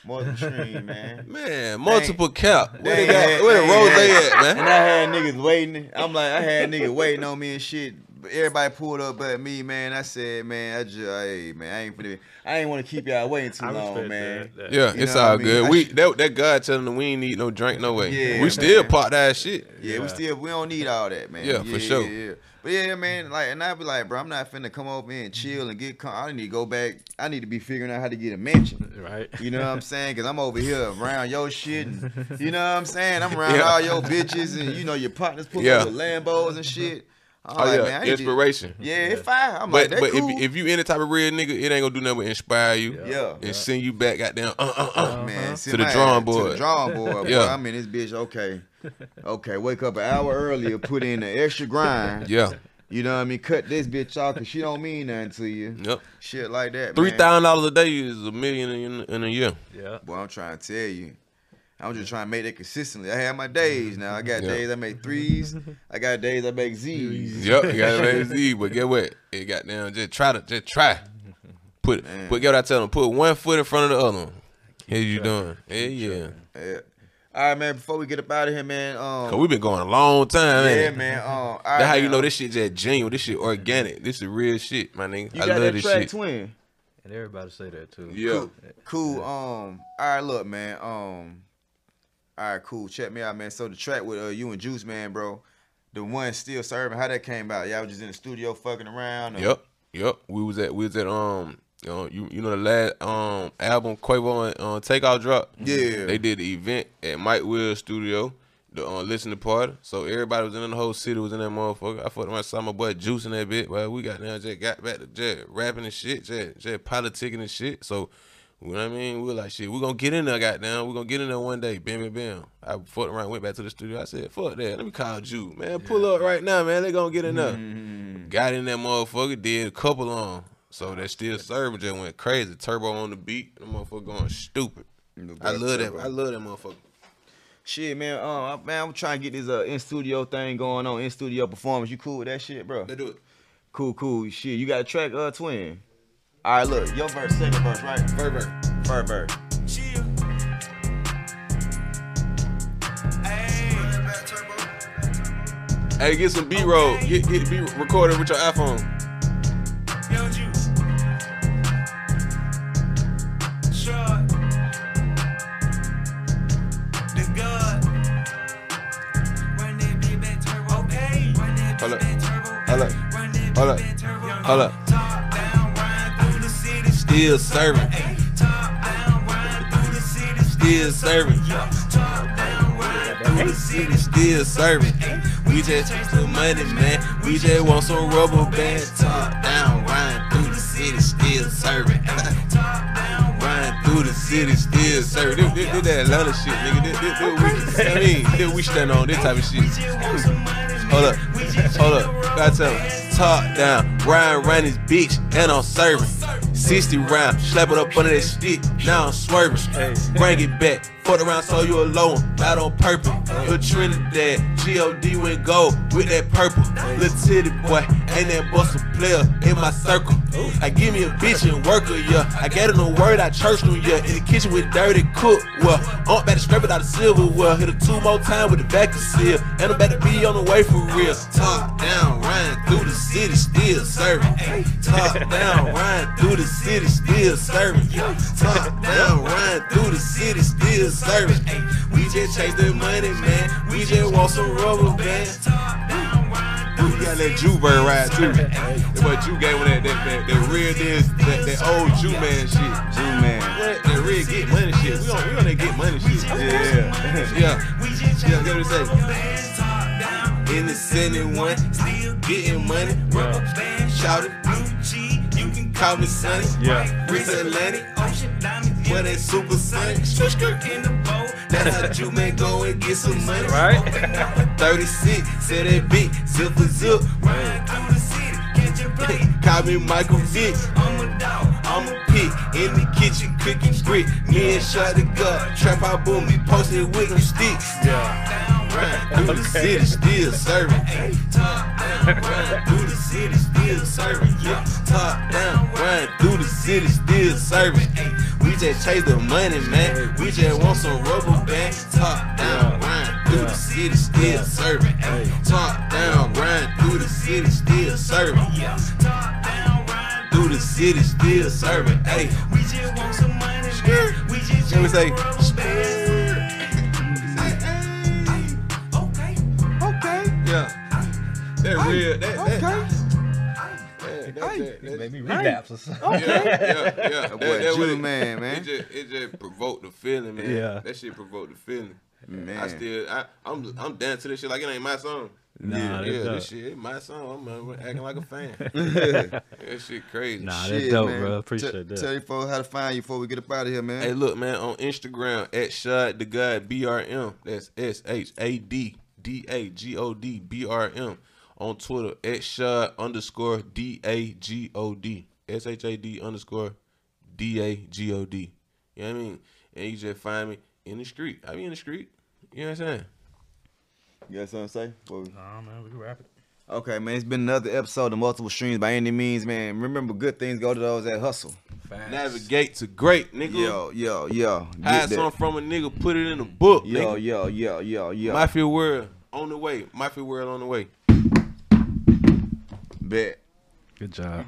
More than stream, man. Man, multiple cap. Where They they got had- where the rose at, And man? I had niggas waiting. I'm like, I had niggas waiting on me and shit. But everybody pulled up but me, man. I said, man, I just, hey, man, I ain't finna, I ain't want to keep y'all waiting too long, man. that. that. Yeah, You it's all I mean? good. I We should- that, that God telling them we ain't need no drink no way. Yeah, we still man. pop that shit. Yeah, we still we don't need all that, man. Yeah, for sure. Yeah, yeah. But yeah, man, like, and I be like, bro, I'm not finna come over here and chill and get. Com- I need to go back. I need to be figuring out how to get a mansion. Right. You know what I'm saying? Cause I'm over here around your shit, and you know what I'm saying. I'm around Yeah. all your bitches, and you know your partners pulling Yeah. up with Lambos and shit. I'm Oh like, yeah, man, I need to- inspiration. yeah, it's fine. I'm But like, that but cool. if if you any type of real nigga, it ain't gonna do nothing but inspire you. Yeah. And send you back goddamn uh uh uh. man, sit To the drawing ass- To board. the drawing board. Yeah. yeah. I'm in this bitch. Okay, okay. Wake up an hour earlier. Put in an extra grind. Yeah. You know what I mean? Cut this bitch off because she don't mean nothing to you. Yep. Shit like that. Three thousand dollars a day is a million in, in a year. Yeah. Boy, I'm trying to tell you. I'm just trying to make that consistently. I have my days now. I got Yeah. days I make threes. I got days I make Z's. Yep, you gotta let it see. But get what? It got down. Just try to just try. Put Man. put get what I tell them. Put one foot in front of the other one. Here you doing? Yeah, yeah. Yeah. All right, man. Before we get up out of here, man. Um, Cause we've been going a long time, yeah, man. man. Um, all right, That's how you know um, this shit just genuine. This shit organic. This is real shit, my nigga. You I got love that this track shit. twin. And everybody say that too. Yeah. Cool. Um. All right, look, man. Um. All right, cool. Check me out, man. So the track with uh, you and Juice, man, bro. the one still serving. How that came about? Y'all was just in the studio fucking around. or- Yep, yep. We was at we was at um you know you you know the last um album Quavo and uh, Takeoff drop. Yeah. they did the event at Mike Will's studio. The uh, listening party, so everybody was in the whole city was in that motherfucker. I fucked around, saw my boy Juice in that bit. Well, we got down, just got back to just rapping and shit, just just politicking and shit. So, you know what I mean? We were like, shit, we're gonna get in there, goddamn. We're gonna get in there one day. Bam, bam, bam. I fucked around, went back to the studio. I said, fuck that. Let me call Juice, man. Pull up right now, man. They gonna get in there. Got in that motherfucker, did a couple on. So that still serving just went crazy. Turbo on the beat, the motherfucker going stupid. I love that. I love that motherfucker. Shit, man. Um, I- man, I'm trying to get this uh in studio thing going on. In studio performance. You cool with that shit, bro? Let's do it. Cool, cool. Shit, you got a track, uh, twin. All right, look, your verse, second verse, right? Verb, First verse. Chill. Hey, get some B roll. Get get B recorded with your iPhone. Yo, Juice. Short. The God. Run that back turbo. Okay. Run that Hold up. back turbo. Hold up. Run that Hold up. turbo. Hold up. Still serving. Ayy. Top down, ride through the city. Still serving. Yeah. Top down, ride through the city. Still serving. We just chase the money, man. We just want some rubber band. Top down, riding through the city, still serving. riding through the city, still serving. This, this, this that Atlanta shit, nigga. This, this, this we, I mean, this we stand on this type of shit. Hold up, hold up. Gotta tell him. Top down, riding around this bitch, and I'm serving. 60 round, slap it up under that stick, now I'm swerving. Bring it back, fuck around, so you alone, not on purpose. Lil Trinidad, G.O.D. went gold with that purple. Lil titty boy, ain't that bust a player in my circle. I give me a bitch and work her, yeah. I got her no word, I churched them, yeah. In the kitchen with dirty cook, well. I'm about to scrape it out of silverware. Hit her two more times with the back of seal. And I'm about to be on the way for real. Top down, riding through the city, still serving. Top down, riding through the city, still serving. Top down, riding through the city, still serving. We just chase the money, man. We just want some rubber bands. We got that Jew bird ride too. That boy Jew gave me that that that, that real this that, that old Juiceman shit. Jew man. What? That real get money shit. We on we on that get money shit. Yeah. Yeah. Yeah, get what it say. In the 71, still getting money. Rubber band, shout it, blue cheese. You can call me Sonny. Yeah. Chris Atlantic, ocean diamonds. What that super sonic. Swish in the bowl. That's how you man go and get some money. Right? 36, said that big, zip for zip. Ride through the city, catch a play. Call me Michael Vick. I'm a dog, I'm a pig. In the kitchen, cooking brick. Me and Shad Da God. Trap out boom, me posted with them sticks. Yeah. Through the city, still serving. Top down, ride through the city, still serving. Yeah, top down, ride through the city, still serving. We just chase the money, man. We just want some rubber band. Top down, ride through the city, still serving. Top down, ride through the city, still serving. Yeah, top down, ride through the city, still serving. Hey, we just want some money, man. We just we say? Okay. That real. That, that, Okay. that, that, that, that, Made me relapse or something. yeah, yeah, yeah. That boy what Jew it- man, man. It just, it just provoked the feeling, man. Yeah. That shit provoked the feeling. Man. I still, I, I'm, I'm dancing to this shit like it ain't my song. Nah, yeah, that's yeah, dope. this shit, it my song. I'm uh, acting like a fan. that shit crazy. Nah, Shit, that's dope, man. bro. Appreciate T- that. Tell you folks how to find you before we get up out of here, man. Hey, look, man, on Instagram at Shad Da God BRM. That's S H A D D A G O D B R M. On Twitter at Shad underscore D A G O D. S H A D underscore D A G O D. You know what I mean? And you just find me in the street. I be in the street. You know what I'm saying? You got something to say? Before we- Nah, man, we can wrap it. Okay, man. It's been another episode of Multiple Streams by any means, man. Remember, good things go to those that hustle. Facts. Navigate to great, nigga. Yo, yo, yo. Get Hide that. something from a nigga, put it in a book, Yo, nigga. yo, yo, yo, yo. Mafia World on the way. Mafia World on the way. Bet. Good job.